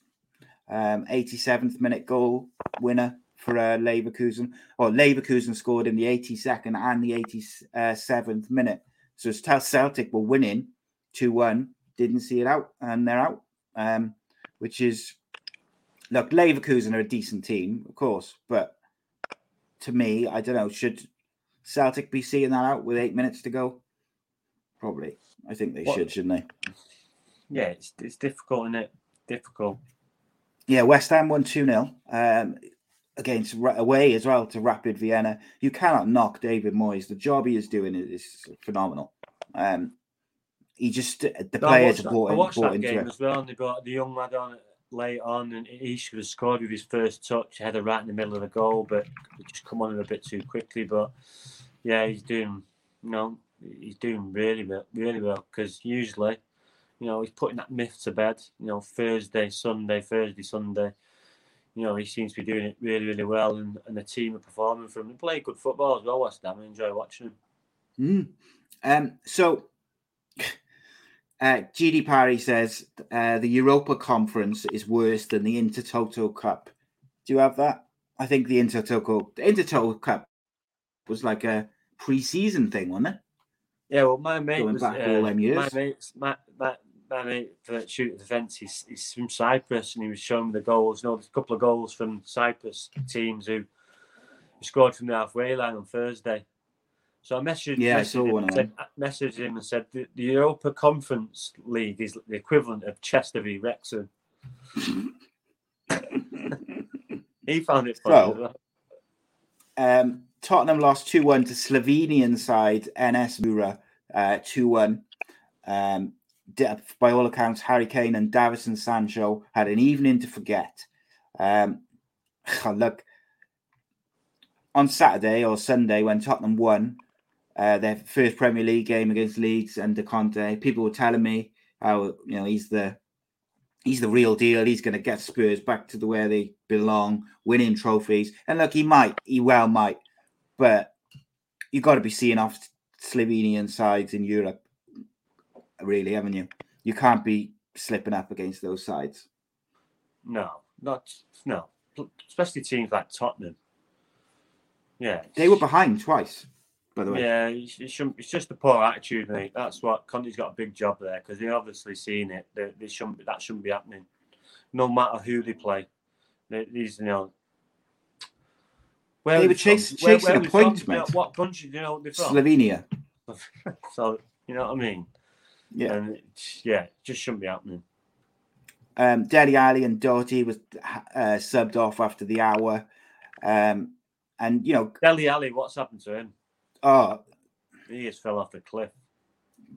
Um, 87th minute goal winner for uh, Leverkusen. Or Leverkusen scored in the 82nd and the 87th minute. So it's Celtic were winning 2 1, didn't see it out, and they're out. Um, which is, look, Leverkusen are a decent team, of course, but to me, I don't know, should Celtic be seeing that out with eight minutes to go? Probably. I think they What- should, shouldn't they? Yeah, it's, it's difficult, isn't it? Difficult. Yeah, West Ham won 2 0 um, against away as well to Rapid Vienna. You cannot knock David Moyes. The job he is doing is, phenomenal. Um, he just, the No, I players watched that, I watched that game it. as well, and they brought the young lad on late on, and he should have scored with his first touch, Had header right in the middle of the goal, but he just come on a bit too quickly. But yeah, he's doing, you know, he's doing really well, really well because usually, you know, he's putting that myth to bed. You know, Thursday, Sunday, Thursday, Sunday. You know, he seems to be doing it really, really well, and, and the team are performing for him. They play good football as well, West Ham. I enjoy watching them. Mm. Um, so, uh, GD Parry says uh, the Europa Conference is worse than the Intertoto Cup. Do you have that? I think the Intertoto the Intertoto Cup was like a pre-season thing, wasn't it? Yeah, well, my mate Going was back uh, all them my years. mate, my, my, my mate for shooting the fence. He's, he's from Cyprus, and he was showing me the goals. You know, there's a couple of goals from Cyprus teams who, who scored from the halfway line on Thursday. So I messaged, Yeah, I saw him, one and said, I messaged him and said the, the Europa Conference League is the equivalent of Chester v Wrexham. *laughs* he found it funny. Well. Um, Tottenham lost 2 1 to Slovenian side NS Mura uh, 2 1. Um, by all accounts, Harry Kane and Davinson Sancho had an evening to forget. Um, *sighs* look, on Saturday or Sunday when Tottenham won uh, their first Premier League game against Leeds under Conte, people were telling me how you know he's the he's the real deal. He's going to get Spurs back to the where they belong, winning trophies. And look, he might, he well might, but you've got to be seeing off Slovenian sides in Europe, really, haven't you? You can't be slipping up against those sides. No, not no, especially teams like Tottenham. Yeah, They were behind twice, by the way. Yeah, it shouldn't, it's just a poor attitude, mate. That's what Conte's got a big job there because they're obviously seeing it. They, they shouldn't be, that shouldn't be happening, no matter who they play. They, these, you know, where They were from? chas- Where- chasing where a point, from? You know, mate. what country do you know they're from? Slovenia. *laughs* so you know what I mean? Yeah. And it's, yeah, it just shouldn't be happening. Um, Dele Alli and Doherty was uh, subbed off after the hour. Um, and, you know, Dele Alli, what's happened to him? Oh, He just fell off the cliff.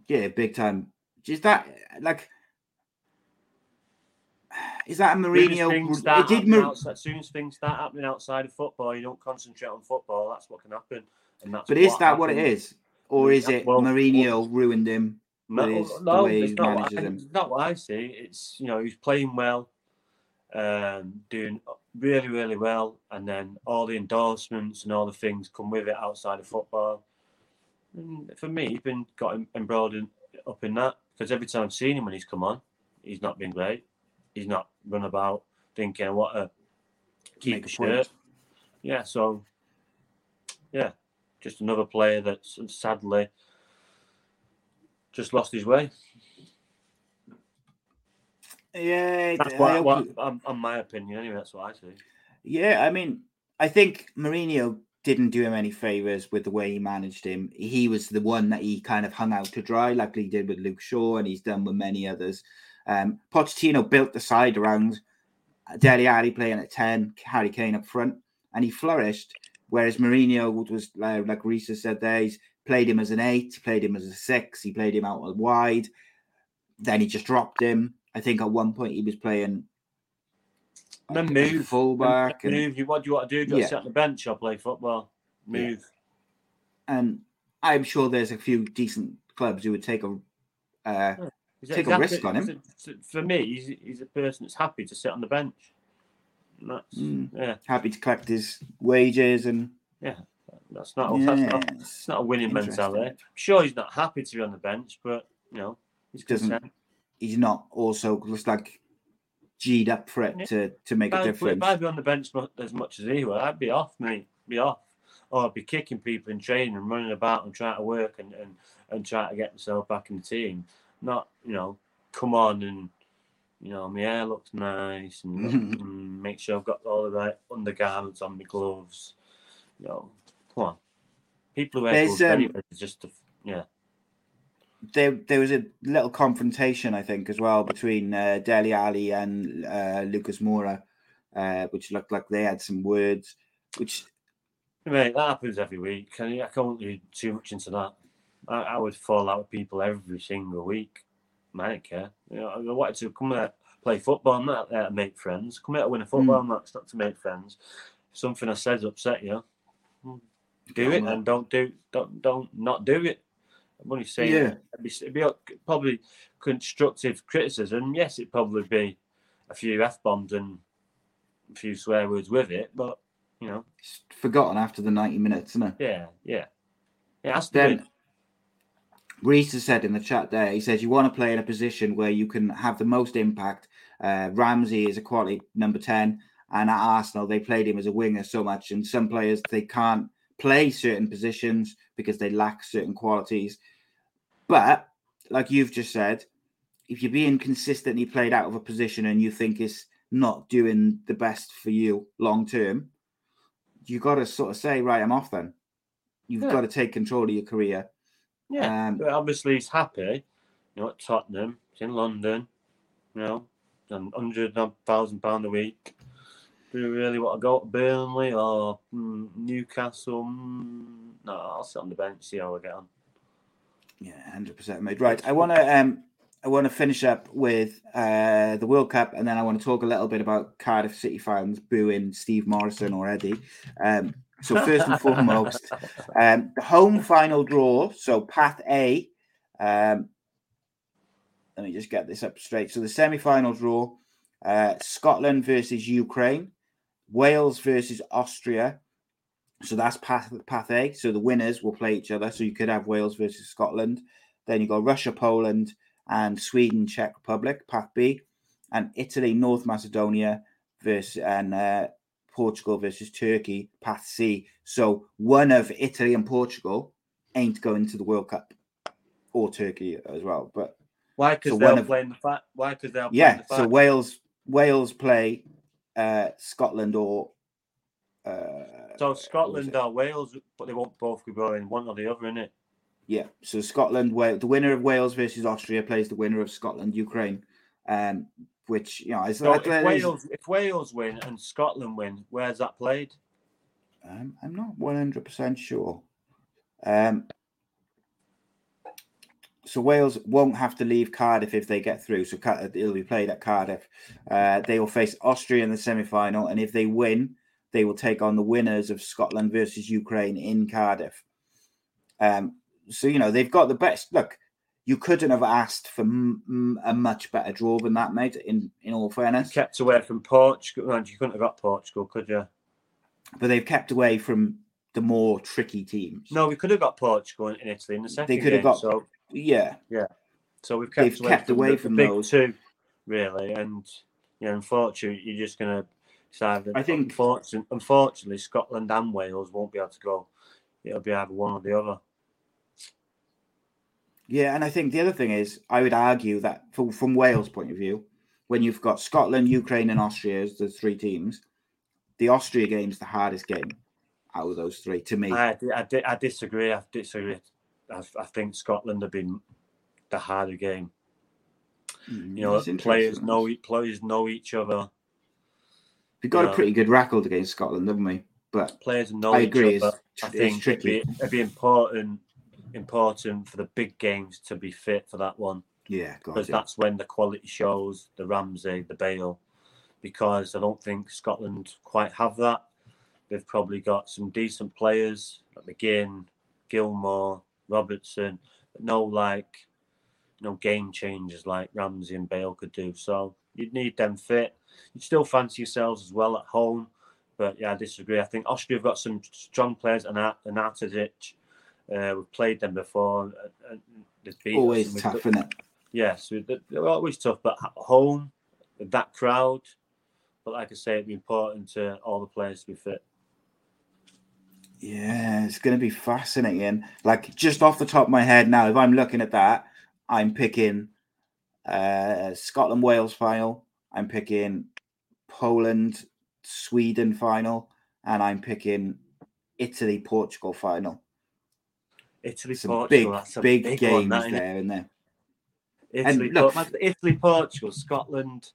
yeah, big time. Just that, like, is that a Mourinho? things It did Mou- outside, as soon as things start happening outside of football, you don't concentrate on football. That's what can happen, and that's. but is that what it is, happened. is, or is it Well, Mourinho ruined him? No, no, it's not, I, him. it's not what I see. It's you know he's playing well, um, doing really really well, and then all the endorsements and all the things come with it outside of football. And for me, he's been got em- embroiled up in that because every time I've seen him when he's come on, he's not been great. He's not run about thinking what a keep a shirt. Yeah, so yeah, just another player that's sadly just lost his way. Yeah, That's what, what um, on my opinion, anyway. That's what I see. Yeah, I mean, I think Mourinho didn't do him any favors with the way he managed him. He was the one that he kind of hung out to dry, like he did with Luke Shaw, and he's done with many others. Um, Pochettino built the side around Dele Alli playing at 10, Harry Kane up front, and he flourished. Whereas Mourinho was, uh, like Reese said there, he's played him as an eight, played him as a six, he played him out wide. Then he just dropped him. I think at one point he was playing Then move, fullback. And- move. You what do you want to do? Do you Yeah. sit on the bench or play football? Yeah. Move. and I'm sure there's a few decent clubs who would take a. Uh, Take a risk on him. For me, he's, he's a person that's happy to sit on the bench. That's Mm. yeah. happy to collect his wages and That's not. That's not. It's not a winning mentality. I'm sure he's not happy to be on the bench, but you know he's Doesn't. He's not also just like G'd up for it Yeah. to to make If a I'd, difference. if I'd be on the bench as much as he were, I'd be off, mate. Be off. Or I'd be kicking people in training and running about and trying to work and, and, and trying to get myself back in the team. Not, you know, come on and, you know, my hair looks nice and, *laughs* and make sure I've got all the right undergarments on my gloves. You know, come on. People who wear gloves um, anyway just, a, yeah. There there was a little confrontation, I think, as well between uh, Dele Alli and uh, Lucas Moura, uh, which looked like they had some words, which Mate, that happens every week. and I can't read too much into that. I, I would fall out with people every single week. I don't care. You know, I wanted to come out play football, I'm not there to make friends. Come out to win a football match, not to make friends. If something I said upset you, do it and don't do don't don't not do it. I'm only saying Yeah. it'd, be, it'd be probably constructive criticism. Yes, it'd probably be a few f bombs and a few swear words with it, but you know, it's forgotten after the ninety minutes, isn't it? yeah, yeah. To Then be. Reese has said in the chat there, he says you want to play in a position where you can have the most impact. Uh, Ramsey is a quality number 10, and at Arsenal, they played him as a winger so much. And some players, they can't play certain positions because they lack certain qualities. But, like you've just said, if you're being consistently played out of a position and you think it's not doing the best for you long term, you got to sort of say, right, I'm off then. You've Yeah. got to take control of your career. Yeah, Um, but obviously he's happy. You know, at Tottenham, he's in London. You know, and hundred thousand pound a week. Do you really want to go to Burnley or mm, Newcastle? Mm, no, I'll sit on the bench, see how I get on. Yeah, hundred percent, mate. Right, I want to um, I want to finish up with uh the World Cup, and then I want to talk a little bit about Cardiff City fans booing Steve Morrison already. Um, so first and foremost, *laughs* um, the home final draw. So Path A. Um, let me just get this up straight. So the semi-final draw: uh, Scotland versus Ukraine, Wales versus Austria. So that's path path A. So the winners will play each other. So you could have Wales versus Scotland. Then you got Russia, Poland, and Sweden, Czech Republic. Path B, and Italy, North Macedonia versus and uh, Portugal versus Turkey. Path C. So one of Italy and Portugal ain't going to the World Cup, or Turkey as well. But Why? Because So they're of- playing the fact. Why? Because they're yeah, the so. Wales Wales play uh, Scotland or. Uh, So Scotland or Wales, but they won't both be going one or the other, in it. Yeah, so Scotland, Wales, the winner of Wales versus Austria plays the winner of Scotland, Ukraine, um, which you know is So if is- Wales, if Wales win and Scotland win, where's that played? um, I'm not one hundred percent sure. Um, so Wales won't have to leave Cardiff if they get through. So it'll be played at Cardiff. Uh, they will face Austria in the semi-final, and if they win, they will take on the winners of Scotland versus Ukraine in Cardiff. Um, so you know they've got the best. Look, you couldn't have asked for m- a much better draw than that, mate. In in all fairness, kept away from Portugal, you couldn't have got Portugal, could you? But they've kept away from the more tricky teams. No, we could have got Portugal in Italy in the second. They could have got. So, yeah, yeah. So we've kept they've away kept from away the, from the those two, really, and you know, unfortunately, you're just going to. I think, unfortunately, unfortunately, Scotland and Wales won't be able to go. It'll be either one or the other. Yeah, and I think the other thing is, I would argue that from, from Wales' point of view, when you've got Scotland, Ukraine, and Austria as the three teams, the Austria game is the hardest game out of those three to me. I, I, I disagree. I disagree. I, I think Scotland have been the harder game. Mm, you know, players know players know each other. We've got a pretty good record against Scotland, haven't we? But players know I agree, other. I think it'd be, it'd be important important for the big games to be fit for that one. Yeah, because yeah. that's when the quality shows. The Ramsey, the Bale, because I don't think Scotland quite have that. They've probably got some decent players like McGinn, Gilmour, Robertson, but no like you know game changers like Ramsey and Bale could do. So you'd need them fit. You'd still fancy yourselves as well at home. But yeah, I disagree. I think Austria have got some strong players and and Artedic. Uh, we've played them before. And always tough, isn't it? Yes, they're always tough. But at home, that crowd, but like I say, it'd be important to all the players to be fit. Yeah, it's going to be fascinating. Like just off the top of my head now, if I'm looking at that, I'm picking uh, Scotland Wales final. I'm picking Poland Sweden final, and I'm picking Italy Portugal final. Italy Portugal, big, a big, big games one, there, isn't there? Italy, look, Italy, Portugal, Scotland,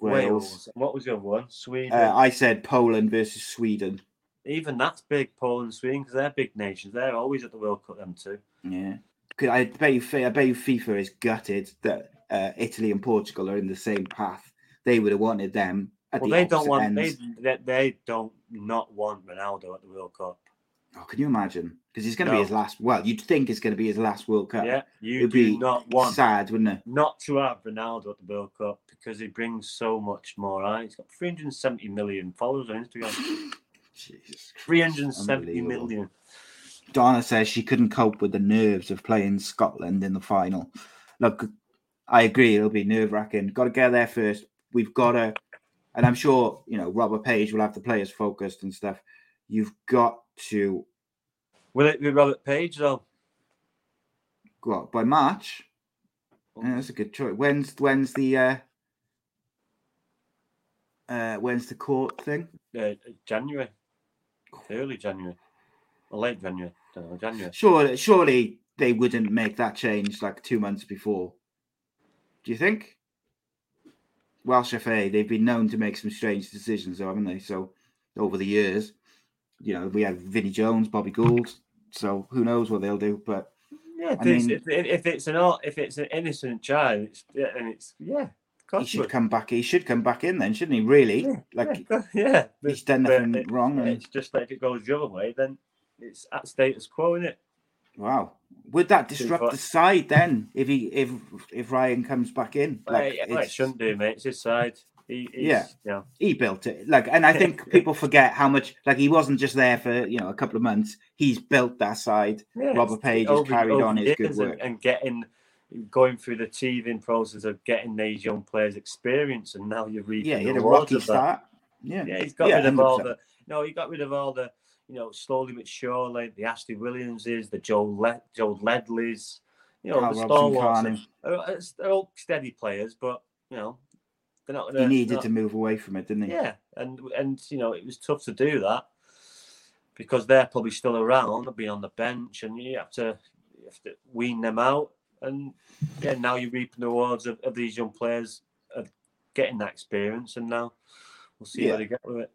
Wales. Wales. What was your one? Sweden. Uh, I said Poland versus Sweden even that's big, Poland, Sweden, because they're big nations. They're always at the World Cup, them too. Yeah, I bet you, I bet you FIFA is gutted that uh, Italy and Portugal are in the same path. They would have wanted them. well, the they don't want they, they, they don't not want Ronaldo at the World Cup. Oh, can you imagine? Because it's going to no. be his last. Well, you'd think it's going to be his last World Cup. Yeah, you It'd be not want sad, wouldn't it? Not to have Ronaldo at the World Cup because he brings so much more. Right? He's got 370 million followers on Instagram. *laughs* Jesus. 370 million. Donna says she couldn't cope with the nerves of playing Scotland in the final. Look, I agree, it'll be nerve wracking. Got to get there first. We've got to, and I'm sure, you know, Robert Page will have the players focused and stuff. You've got to. Will it be Robert Page, though? What, by March? Yeah, that's a good choice. When's when's the uh, uh when's the court thing? Uh, January early January or late January. Know, January. Surely, surely they wouldn't make that change like two months before. Do you think? Welsh FA, they've been known to make some strange decisions, though, haven't they? So over the years, you know, we have Vinnie Jones, Bobby Gould. So who knows what they'll do? But yeah, if, mean, it's, if it's an if it's an innocent child, it's, and it's yeah, he should come back. He should come back in then, shouldn't he? Really? Yeah, like, yeah, yeah. he's done nothing it, wrong. And... It's just like it goes the other way, then it's at status quo, isn't it? Wow. Would that disrupt the side then if he if if Ryan comes back in? Like, it shouldn't do, mate. It's his side. He, yeah, yeah, he built it. Like, and I think *laughs* people forget how much. Like, he wasn't just there for you know a couple of months. He's built that side. Yeah, Robert Page has carried on his good work and, and getting going through the teething process of getting these young players experience, and now you're reaping yeah, he had a rocky start. Yeah, yeah, he's got yeah, rid of 100%. all the. No, he got rid of all the. You know, slowly but surely, the Ashley Williamses, the Joe Le- Joe Ledleys, you know, Carl the stalwarts. They're, they're all steady players, but you know, they're not. Gonna, he needed not, to move away from it, didn't he? Yeah, and and you know, it was tough to do that because they're probably still around, they'll be on the bench, and you have to you have to wean them out and yeah, now you're reaping the rewards of, of these young players of getting that experience, and now we'll see yeah. they get with it.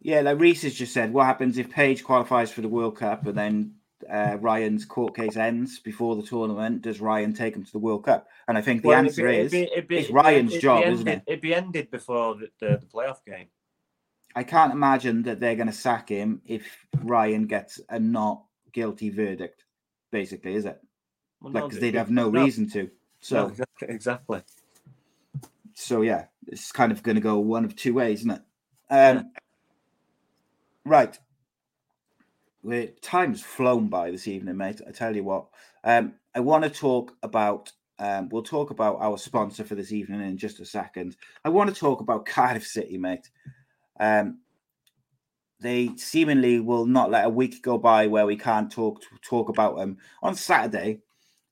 Yeah, like Reese has just said, what happens if Page qualifies for the World Cup and then uh, Ryan's court case ends before the tournament, does Ryan take him to the World Cup? And I think the Well, answer be- is it'd be- it'd be- it's Ryan's it'd job, ended, isn't it? It'd be ended before the, the, the playoff game. I can't imagine that they're going to sack him if Ryan gets a not guilty verdict. Basically, is it? Well, Like, no, because they- they'd have no no, reason to. So, exactly, exactly. so yeah, it's kind of going to go one of two ways, isn't it? Um, Right. We're, time's flown by this evening, mate. I tell you what. Um, I want to talk about. Um, we'll talk about our sponsor for this evening in just a second. I want to talk about Cardiff City, mate. Um, they seemingly will not let a week go by where we can't talk talk about them. On Saturday,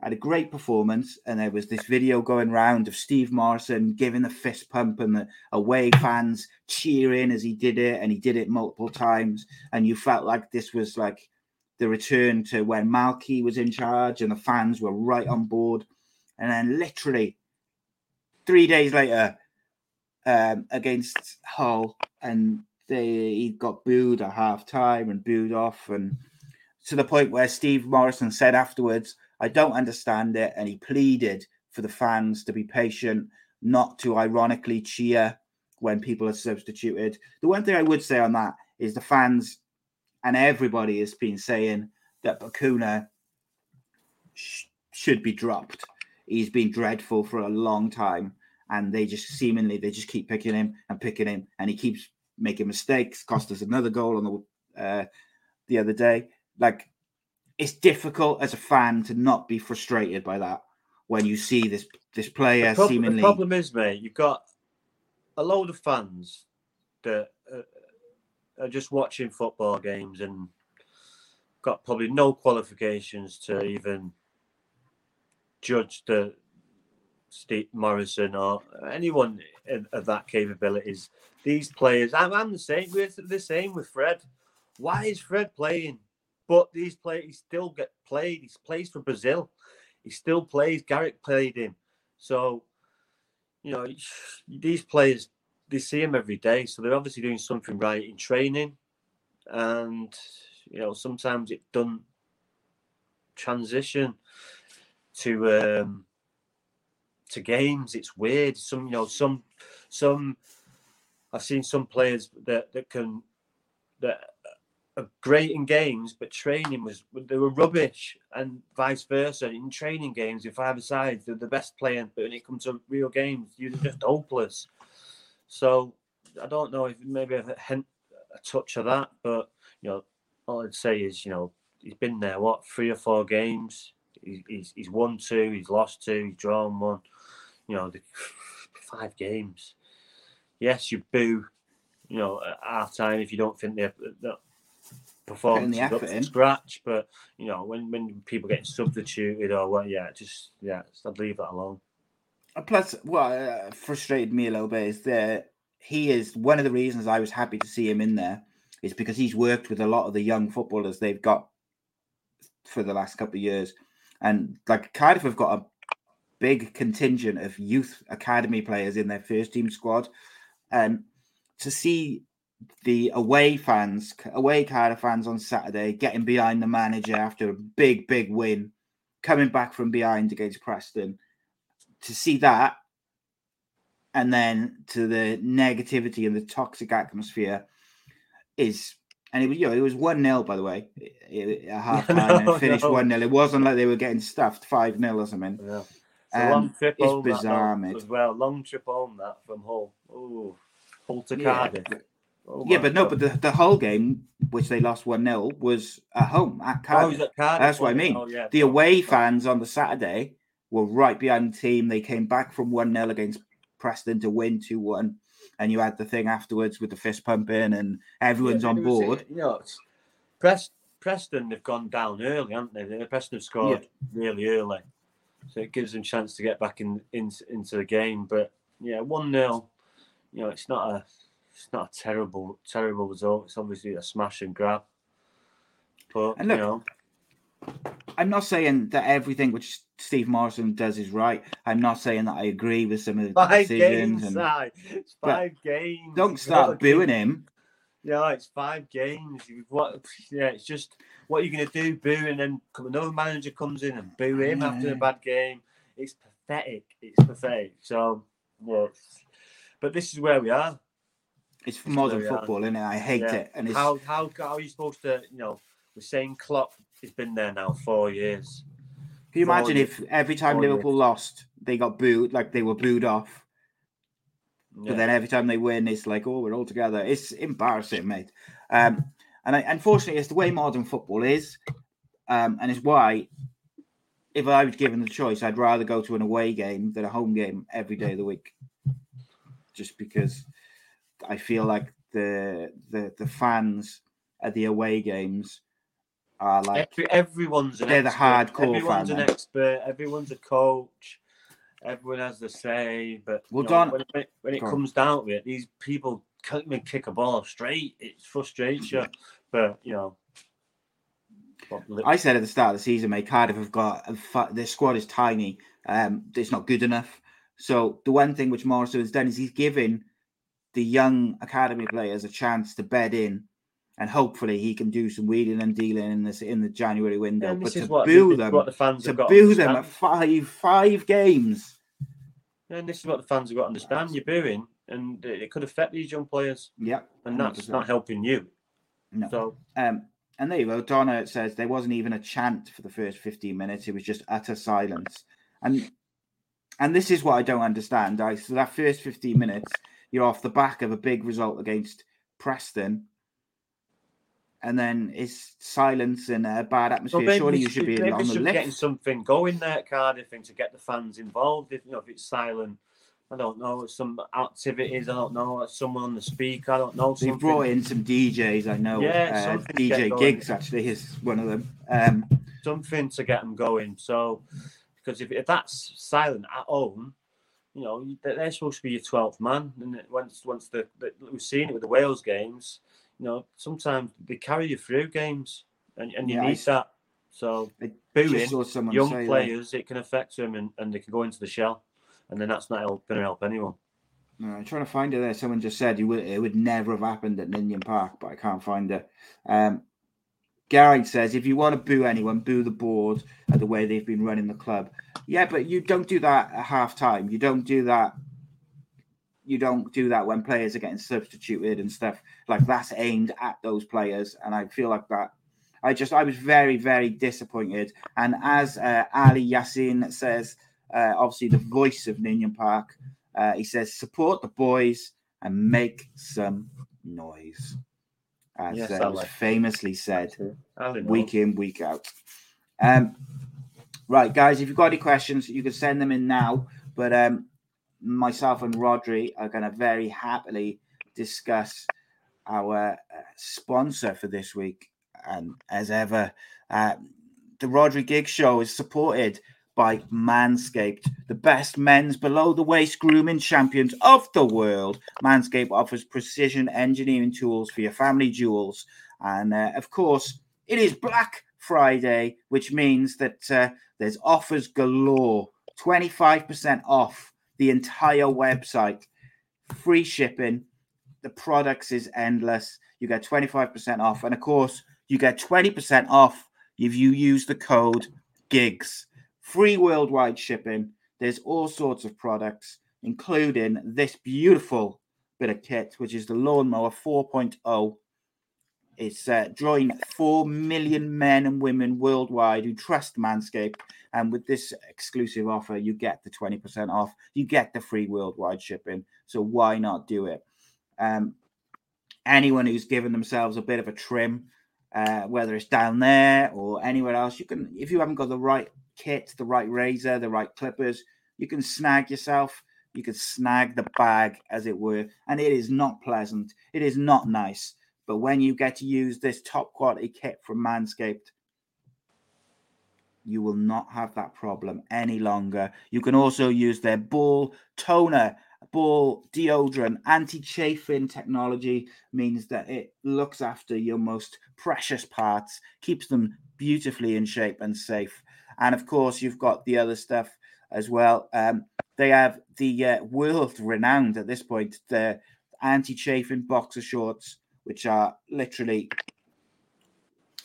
had a great performance, and there was this video going round of Steve Morrison giving the fist pump and the away fans cheering as he did it, and he did it multiple times. And you felt like this was like the return to when Malky was in charge, and the fans were right on board. And then, literally, three days later, um, against Hull, and they he got booed at half time and booed off, and to the point where Steve Morrison said afterwards, I don't understand it. And he pleaded for the fans to be patient, not to ironically cheer when people are substituted. The one thing I would say on that is the fans and everybody has been saying that Bacuna sh- should be dropped. He's been dreadful for a long time, and they just seemingly they just keep picking him and picking him, and he keeps making mistakes. Cost us another goal on the uh, the other day. Like it's difficult as a fan to not be frustrated by that when you see this this player the, prob- the seemingly problem is, mate, you've got a load of fans that uh, are just watching football games and got probably no qualifications to even judge the Steve Morrison or anyone of- of that capabilities. These players, I'm, I'm the same. We're the same with Fred. Why is Fred playing? But these players, he still get played. He plays for Brazil. He still plays. Carrick played him. So, you know, these players, they see him every day. So they're obviously doing something right in training. And, you know, sometimes it doesn't transition to um to games. It's weird. Some, you know, some some I've seen some players that that can that great in games, but training was they were rubbish, and vice versa. In training games, in five sides, they're the best player, but when it comes to real games, you're just hopeless. So I don't know if maybe a hint, a touch of that, but you know, all I'd say is you know he's been there what three or four games. He, he's he's won two, he's lost two, he's drawn one. You know, the *sighs* five games. Yes, you boo. You know, at half time if you don't think they're, they're performance up effort to in. scratch. But you know, when when people get substituted or what, yeah, just yeah, I'd leave that alone. Plus, what uh, frustrated me a little bit is that he is one of the reasons I was happy to see him in there is because he's worked with a lot of the young footballers they've got for the last couple of years, and like Cardiff have got a big contingent of youth academy players in their first team squad, and to see the away fans, away Cardiff fans on Saturday getting behind the manager after a big, big win, coming back from behind against Preston to see that and then to the negativity and the toxic atmosphere is and it was you know it was one 0 by the way at *laughs* half time and No, it finished no. one 0 it wasn't like they were getting stuffed five 0 or something Yeah. Um, long trip it's home that, bizarre, though, mate. as well. Long trip home that from Hull. Oh, Hull to Yeah, Cardiff. Oh yeah but no but the, the whole game which they lost one 0 was at home at Oh, Cardiff. he's at Cardiff, That's what I mean. Oh, yeah. the away fans on the Saturday were right behind the team. They came back from 1 0 against Preston to win 2 1. And you had the thing afterwards with the fist pumping, and everyone's Yeah, on it board. You know, it's, Pres- Preston have gone down early, haven't they? Preston have scored really early, so it gives them a chance to get back in, in into the game. But yeah, one 0 You know, it's not a it's not a terrible terrible result. It's obviously a smash and grab. But And you look, know, I'm not saying that everything which Steve Morrison does is right. I'm not saying that I agree with some of the five decisions. games, And. It's five games. don't start booing keep- him. Yeah, it's five games. What? Yeah, it's just what are you going to do? Boo, and then another manager comes in and boo him yeah. after a bad game. It's pathetic. It's pathetic. So, yeah. But this is where we are. It's modern football, isn't it? I hate yeah. it. And how how how are you supposed to? You know, we're saying Klopp has been there now four years. Can you four imagine years. if every time Liverpool years. lost, they got booed, like they were booed off? Yeah. But then every time they win, it's like, oh, we're all together. It's embarrassing, mate. Um, and I, unfortunately, it's the way modern football is, um, and it's why, if I was given the choice, I'd rather go to an away game than a home game every day of the week, just because I feel like the the the fans at the away games are like Every, everyone's an they're expert. the hardcore everyone's fan. an expert. Everyone's a coach everyone has the say, but well, know, when, when, when, it comes down to it, these people can't even kick a ball straight. It frustrates you, but you know. I said at the start of the season, mate, Cardiff have got their squad is tiny. Um, it's not good enough. So the one thing which Morrison has done is he's given the young academy players a chance to bed in, and hopefully he can do some wheeling and dealing in this in the January window. but to what, boo them, what the fans to boo them at five five games and this is what the fans have got to understand. You're booing, and it could affect these young players. Yeah, and that's 100%. not helping you. No. So, um, and there you go. Donna says there wasn't even a chant for the first 15 minutes. It was just utter silence. And and this is what I don't understand. I so that first 15 minutes, you're off the back of a big result against Preston. And then it's silence and a bad atmosphere. Well, Surely you should be on the lift. Getting something going there at Cardiff and to get the fans involved. If you know if it's silent, I don't know, some activities, I don't know, someone on the speak, I don't know. They've brought in some DJs, I know. Yeah, uh, DJ Giggs actually is one of them. Um, something to get them going. So, because if, if that's silent at home, you know, they're supposed to be your 12th man. And once, once the, the we've seen it with the Wales games, you know, sometimes they carry you through games, and, and you yeah, need that. So booing young players, that. it can affect them, and, and they can go into the shell, and then that's not going to help anyone. No, I'm trying to find it there. Someone just said it would, it would never have happened at Ninian Park, but I can't find it. Um, Gary says, if you want to boo anyone, boo the board at the way they've been running the club. Yeah, but you don't do that at half time. You don't do that you don't do that when players are getting substituted and stuff like that's aimed at those players and i feel like that i just i was very very disappointed and as uh, ali yassin says uh, obviously the voice of ninian park uh, he says support the boys and make some noise as yes, uh, was famously said week in week out um, right guys if you've got any questions you can send them in now but um, myself and Rhodri are going to very happily discuss our uh, sponsor for this week. And as ever, uh, the Rhodri Gig Show is supported by Manscaped, the best men's below the waist grooming champions of the world. Manscaped offers precision engineering tools for your family jewels. And uh, of course, it is Black Friday, which means that uh, there's offers galore 25% off the entire website, free shipping. The products is endless. You get 25% off. And of course, you get 20% off if you use the code GIGGS. Free worldwide shipping. There's all sorts of products, including this beautiful bit of kit, which is the Lawnmower 4.0. It's uh, drawing 4 million men and women worldwide who trust Manscaped and with this exclusive offer, you get the 20% off, you get the free worldwide shipping. So why not do it? Um, anyone who's given themselves a bit of a trim, uh, whether it's down there or anywhere else, you can, if you haven't got the right kit, the right razor, the right clippers, you can snag yourself. You can snag the bag, as it were, and it is not pleasant. It is not nice. But when you get to use this top quality kit from Manscaped, you will not have that problem any longer. You can also use their ball toner, ball deodorant, anti chafing technology means that it looks after your most precious parts, keeps them beautifully in shape and safe. And of course, you've got the other stuff as well. Um, they have the uh, world renowned at this point, the anti chafing boxer shorts which are literally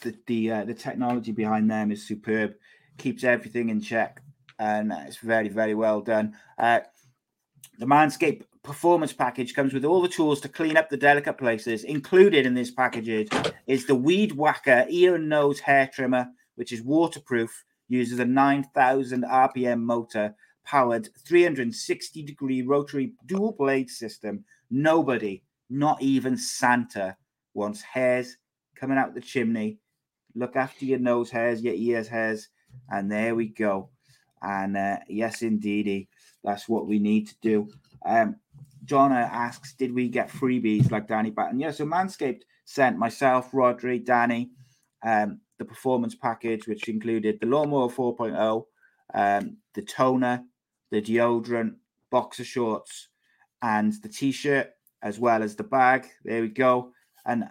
the the uh, the technology behind them is superb. Keeps everything in check, and it's very very well done. Uh, the Manscaped performance package comes with all the tools to clean up the delicate places. Included in this package is the Weed Whacker ear and nose hair trimmer, which is waterproof, uses a 9,000 RPM motor, powered 360 degree rotary dual blade system. Nobody, not even Santa, wants hairs coming out the chimney. Look after your nose hairs, your ears hairs, and there we go. And uh, yes, indeedy, that's what we need to do. Um, Jonna asks, did we get freebies like Danny Batten? Yeah, so Manscaped sent myself, Rhodri, Danny, um, the performance package, which included the Lawnmower 4.0, um, the toner, the deodorant, boxer shorts, and the t-shirt, as well as the bag. There we go. And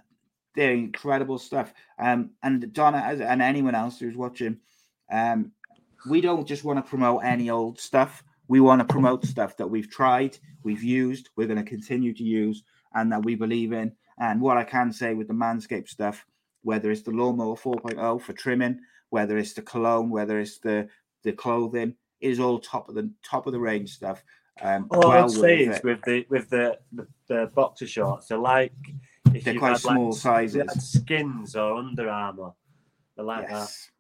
they're incredible stuff. Um, and Donna and anyone else who's watching, um, we don't just want to promote any old stuff. We want to promote stuff that we've tried, we've used, we're going to continue to use, and that we believe in. And what I can say with the Manscaped stuff, whether it's the lawnmower 4.0 for trimming, whether it's the cologne, whether it's the the clothing, it is all top of the top of the range stuff. Um, All well I'd say it. with the with the, the, the boxer shorts, they're like if They're quite had, small s- sizes. skins or Under Armour. They're like yes.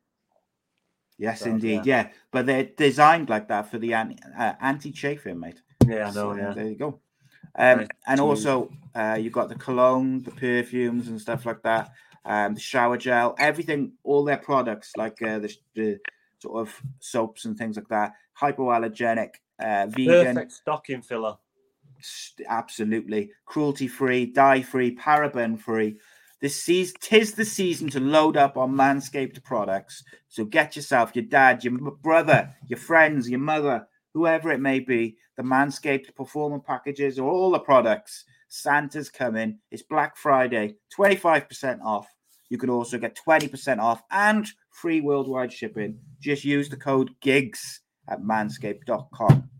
Yes, So, indeed. Yeah. but they're designed like that for the anti uh, anti chafing, mate. Yeah, I know. So, yeah. There you go. Um, Nice and also, uh, you've got the cologne, the perfumes, and stuff like that. Um, the shower gel, everything, all their products, like uh, the, the sort of soaps and things like that, hypoallergenic, uh, vegan, Perfect stocking filler. absolutely cruelty free, dye free, paraben free. This season, tis the season to load up on Manscaped products. So get yourself, your dad, your brother, your friends, your mother, whoever it may be, the Manscaped performance packages or all the products. Santa's coming. It's Black Friday, 25% off. You can also get 20% off and free worldwide shipping. Just use the code GIGGS at manscaped.com.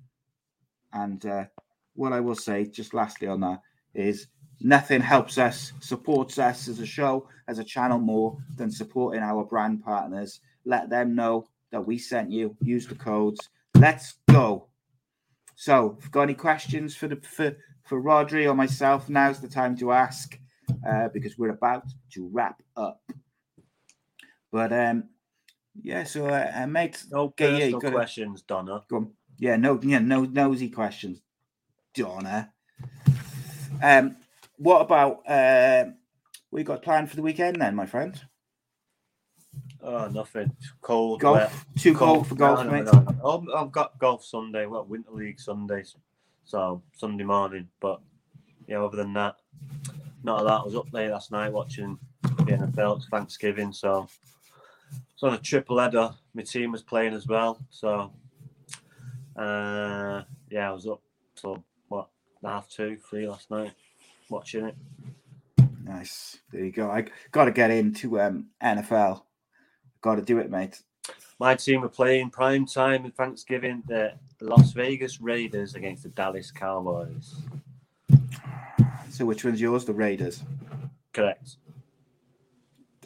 And uh, what I will say, just lastly on that, is nothing helps us, supports us as a show, as a channel more than supporting our brand partners. Let them know that we sent you. Use the codes. Let's go. So, if you've got any questions for the for, for Rhodri or myself, now's the time to ask uh, because we're about to wrap up. But um, yeah, so uh, uh, mate, No Okay, yeah, you gotta- questions, Donna. Go on. Yeah, no, yeah, no nosy questions, Donna. Um, what about uh, we got planned for the weekend then, my friend? Oh, nothing. Cold. Golf, wet. too cold for golf, No, no, mate. no, no. Oh, I've got golf Sunday. Well, Winter League Sundays. So Sunday morning. But yeah, other than that, not a lot. I was up late last night watching the NFL. It's Thanksgiving, so it's on a triple header. My team was playing as well. So uh, yeah, I was up till what half two, three last night watching it. Nice. There you go. I got to get into um, NFL. Got to do it, mate. My team were playing prime time in Thanksgiving. The Las Vegas Raiders against the Dallas Cowboys. So, which one's yours? The Raiders. Correct.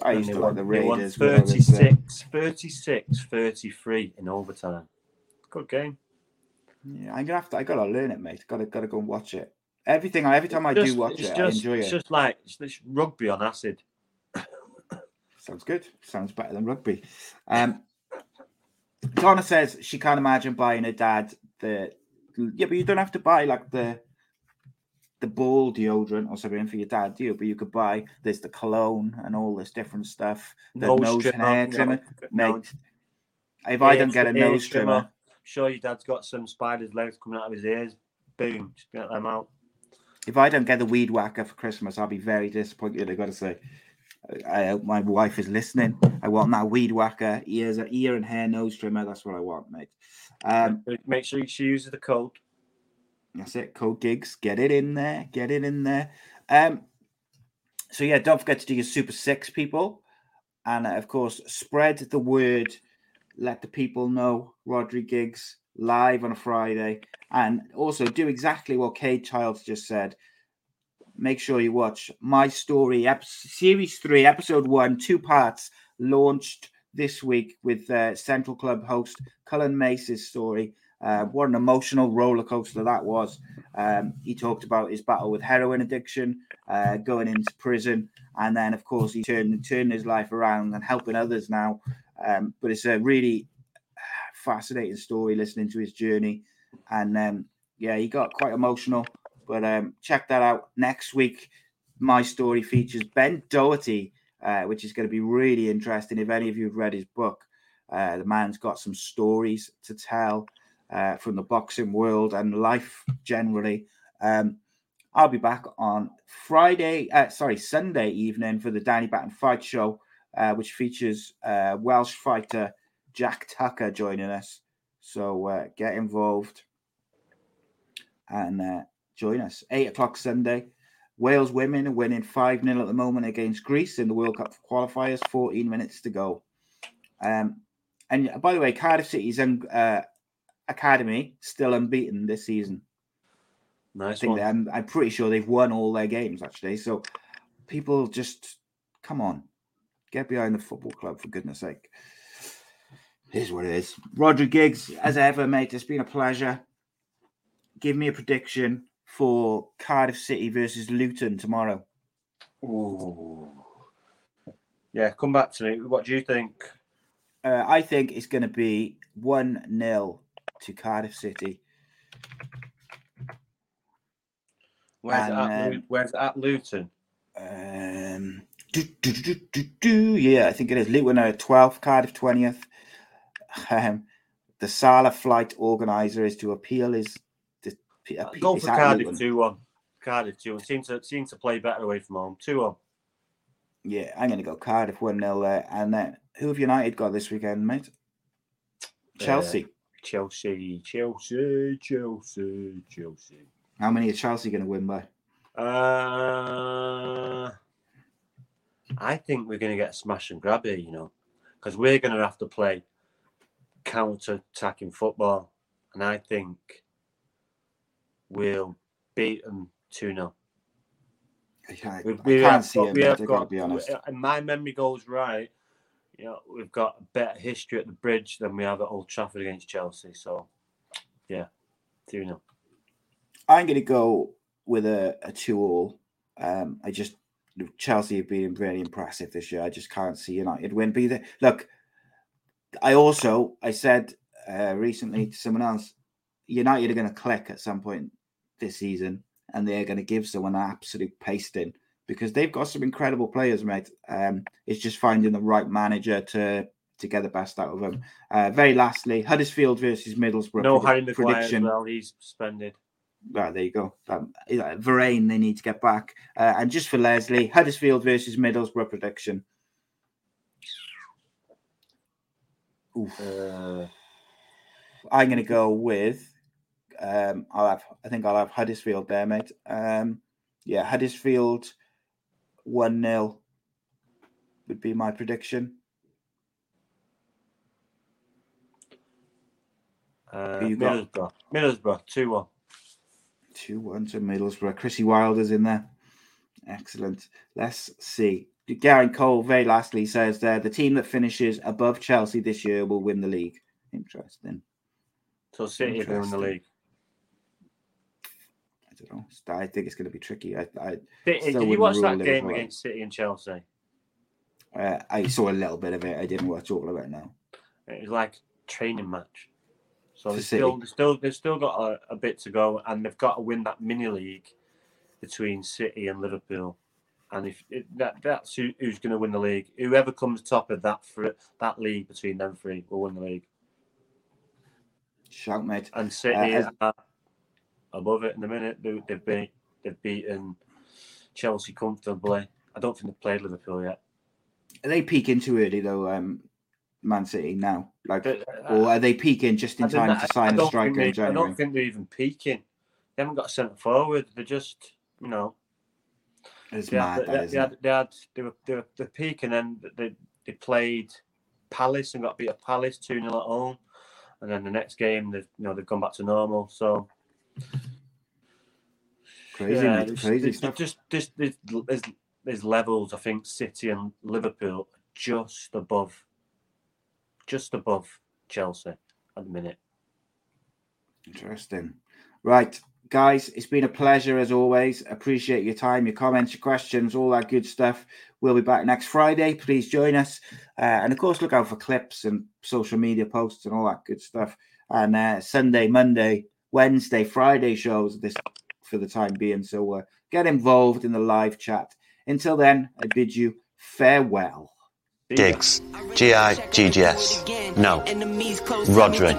I used to won- like the Raiders. when I was, uh, 36, 36, 33 in overtime. Good game. yeah, I'm gonna have to. I gotta learn it, mate. Gotta gotta go and watch it. Everything. Every time I Just- do watch it, just, I enjoy it's it. just like it's rugby on acid. *coughs* Sounds good. Sounds better than rugby. Um, Donna says she can't imagine buying her dad the. Yeah, but you don't have to buy like the the ball deodorant or something for your dad, do you? But you could buy there's the cologne and all this different stuff. The nose, and hair trimmer, no, mate. If I don't get a nose trimmer, Sure, your dad's got some spider's legs coming out of his ears. Boom, just get them out. if I don't get the weed whacker for Christmas, I'll be very disappointed. I got to say. I hope my wife is listening. I want that weed whacker, ears, ear and hair nose trimmer. That's what I want, mate. Um, Make sure she uses the code. That's it. Code GIGGS. Get it in there. Get it in there. Um. So yeah, don't forget to do your super six people, and uh, of course spread the word. Let the people know Rhodri Giggs live on a Friday, and also do exactly what Kate Childs just said. make sure you watch my story, ep- series three, episode one, two parts, launched this week with uh, Central Club host Cullen Mace's story. Uh, what an emotional roller coaster that was. Um, he talked about his battle with heroin addiction, uh, going into prison, and then, of course, he turned turned his life around and helping others now. Um, but it's a really fascinating story listening to his journey, and um, yeah, he got quite emotional. But um, check that out next week. My story features Ben Doherty, uh, which is going to be really interesting. If any of you have read his book, uh, the man's got some stories to tell uh, from the boxing world and life generally. Um, I'll be back on Friday, uh, sorry, Sunday evening for the Danny Batten Fight Show, uh, which features uh, Welsh fighter Jack Tucker joining us. So uh, get involved and uh, join us. Eight o'clock Sunday. Wales women are winning 5 0 at the moment against Greece in the World Cup qualifiers, 14 minutes to go. Um, and by the way, Cardiff City's um, uh, academy still unbeaten this season. Nice I think I'm, I'm pretty sure they've won all their games actually. So people just come on, get behind the football club for goodness sake. Here's what it is. Rhodri Giggs, as ever, mate, it's been a pleasure. Give me a prediction for Cardiff City versus Luton tomorrow. Ooh. Yeah, come back to me. What do you think? Uh, I think it's going to be 1 0 to Cardiff City. Where's, And, at, um, where's at Luton? Um, do, do, do, do, do. Yeah, I think it is. Luton are 12th, Cardiff 20th. Um, the Sala flight organizer is to appeal his. To, appeal, Go for Cardiff. 2 1. Cardiff 2 1. Seem to, seem to play better away from home. 2 1. Yeah, I'm going to go Cardiff 1 0 there. And then who have United got this weekend, mate? Chelsea. Chelsea, Chelsea, Chelsea, Chelsea. How many are Chelsea going to win by? Uh, I think we're going to get a smash and grab here, you know, because we're going to have to play counter attacking football. And I think we'll beat them 2 0. I I can't see it, we have got to be honest. And my memory goes right. You know, we've got a better history at the bridge than we have at Old Trafford against Chelsea. So, yeah, 2 0. I'm going to go with a, a two all. Um, I just Chelsea have been really impressive this year. I just can't see United win. Be there. Look, I also I said uh, recently to someone else, United are going to click at some point this season, and they're going to give someone an absolute pasting because they've got some incredible players, mate. Um, it's just finding the right manager to to get the best out of them. Uh, very lastly, Huddersfield versus Middlesbrough. No Harry Maguire as prediction. well. He's suspended. Right, there you go. Um, Varane, they need to get back. Uh, and just for Leslie, Huddersfield versus Middlesbrough prediction. Oof. Uh, I'm going to go with. Um, I'll have. I think I'll have Huddersfield there, mate. Um, yeah, Huddersfield one 0 would be my prediction. uh, Who you got? Middlesbrough. Middlesbrough, 2 1. Two one to Middlesbrough. Chrissy Wilder's in there. Excellent. Let's see. Gary Cole, very lastly, says there the team that finishes above Chelsea this year will win the league. Interesting. So City are win the league. I don't know. I think it's going to be tricky. I I, Did, did you watch that game against City and Chelsea? uh, I saw a little bit of it. I didn't watch all of it now. It was like training match. So they've still, they've still, they've still got a, a bit to go, and they've got to win that mini league between City and Liverpool. And if it, that that's who, who's going to win the league, whoever comes top of that for that league between them three will win the league. Shout, mate. And City Uh, are above it in the minute. They, they've beat they've beaten Chelsea comfortably. I don't think they've played Liverpool yet. Are they peaking too early though? Um, Man City now, like, But, uh, or are they peaking just in time to sign a striker they- in I don't think they're even peaking. They haven't got a centre forward. They're just, you know, It's they mad, had, that, they, they, isn't it? had, they had, they were, they were, they're peaking, and they they played Palace and got beat at Palace two 0 at home, and then the next game they've, you know, they've gone back to normal. So Crazy, Yeah, there's- Crazy there's- stuff. Just, just there's, there's, there's levels. I think City and Liverpool are just above, just above Chelsea at the minute. Interesting. Right, guys, it's been a pleasure as always. Appreciate your time, your comments, your questions, all that good stuff. We'll be back next Friday. Please join us. Uh, and of course, look out for clips and social media posts and all that good stuff. And uh, Sunday, Monday, Wednesday, Friday shows this for the time being. So uh, get involved in the live chat. Until then, I bid you farewell. Giggs. G I G G S. No. Rhodri.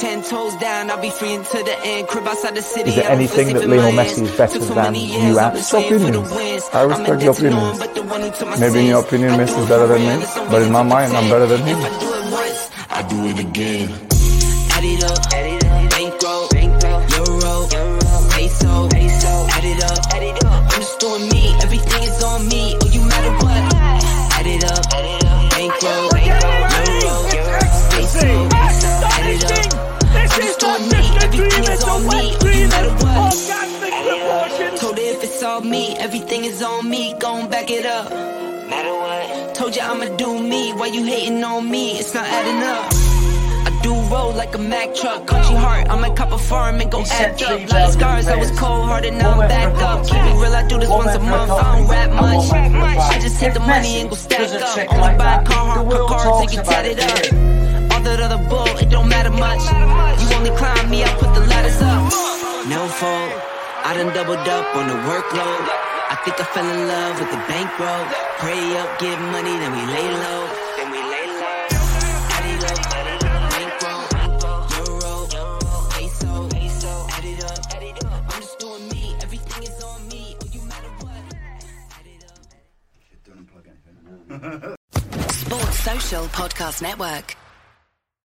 Ten toes down, I'll be free until the end. Crib outside the city. Is there anything that Lionel Messi is better than you at? I've It's swaying opinions. I respect your addicted to opinions. none but the one who took my Maybe in your opinion, Messi is better than me, but in my mind, I'm better than him. I do it once, I do it again. Me, everything is on me. Gon' back it up. Matter what? Told you I'ma do me. Why you hating on me? It's not adding up. I do roll like a Mack truck. Country heart, I'm a cop a farm and go act up. Lot of scars, I was cold hearted, now I'm back up. Keep it real, I do this once a month. I don't rap much. I just hit the money and go stack up. Only buy a car, car cards and get tatted up. All that other bull, it don't matter much. You only climb me, I put the ladders up. No fault, I done doubled up on the workload. I think I fell in love with the bankroll. Pray up, give money, then we lay low. Then we lay low. Add it up, add it up, bankroll, euro, peso. Add it up, add it up. I'm just doing me, everything is on me. Oh, you matter what? Add it up. Sports Social Podcast Network.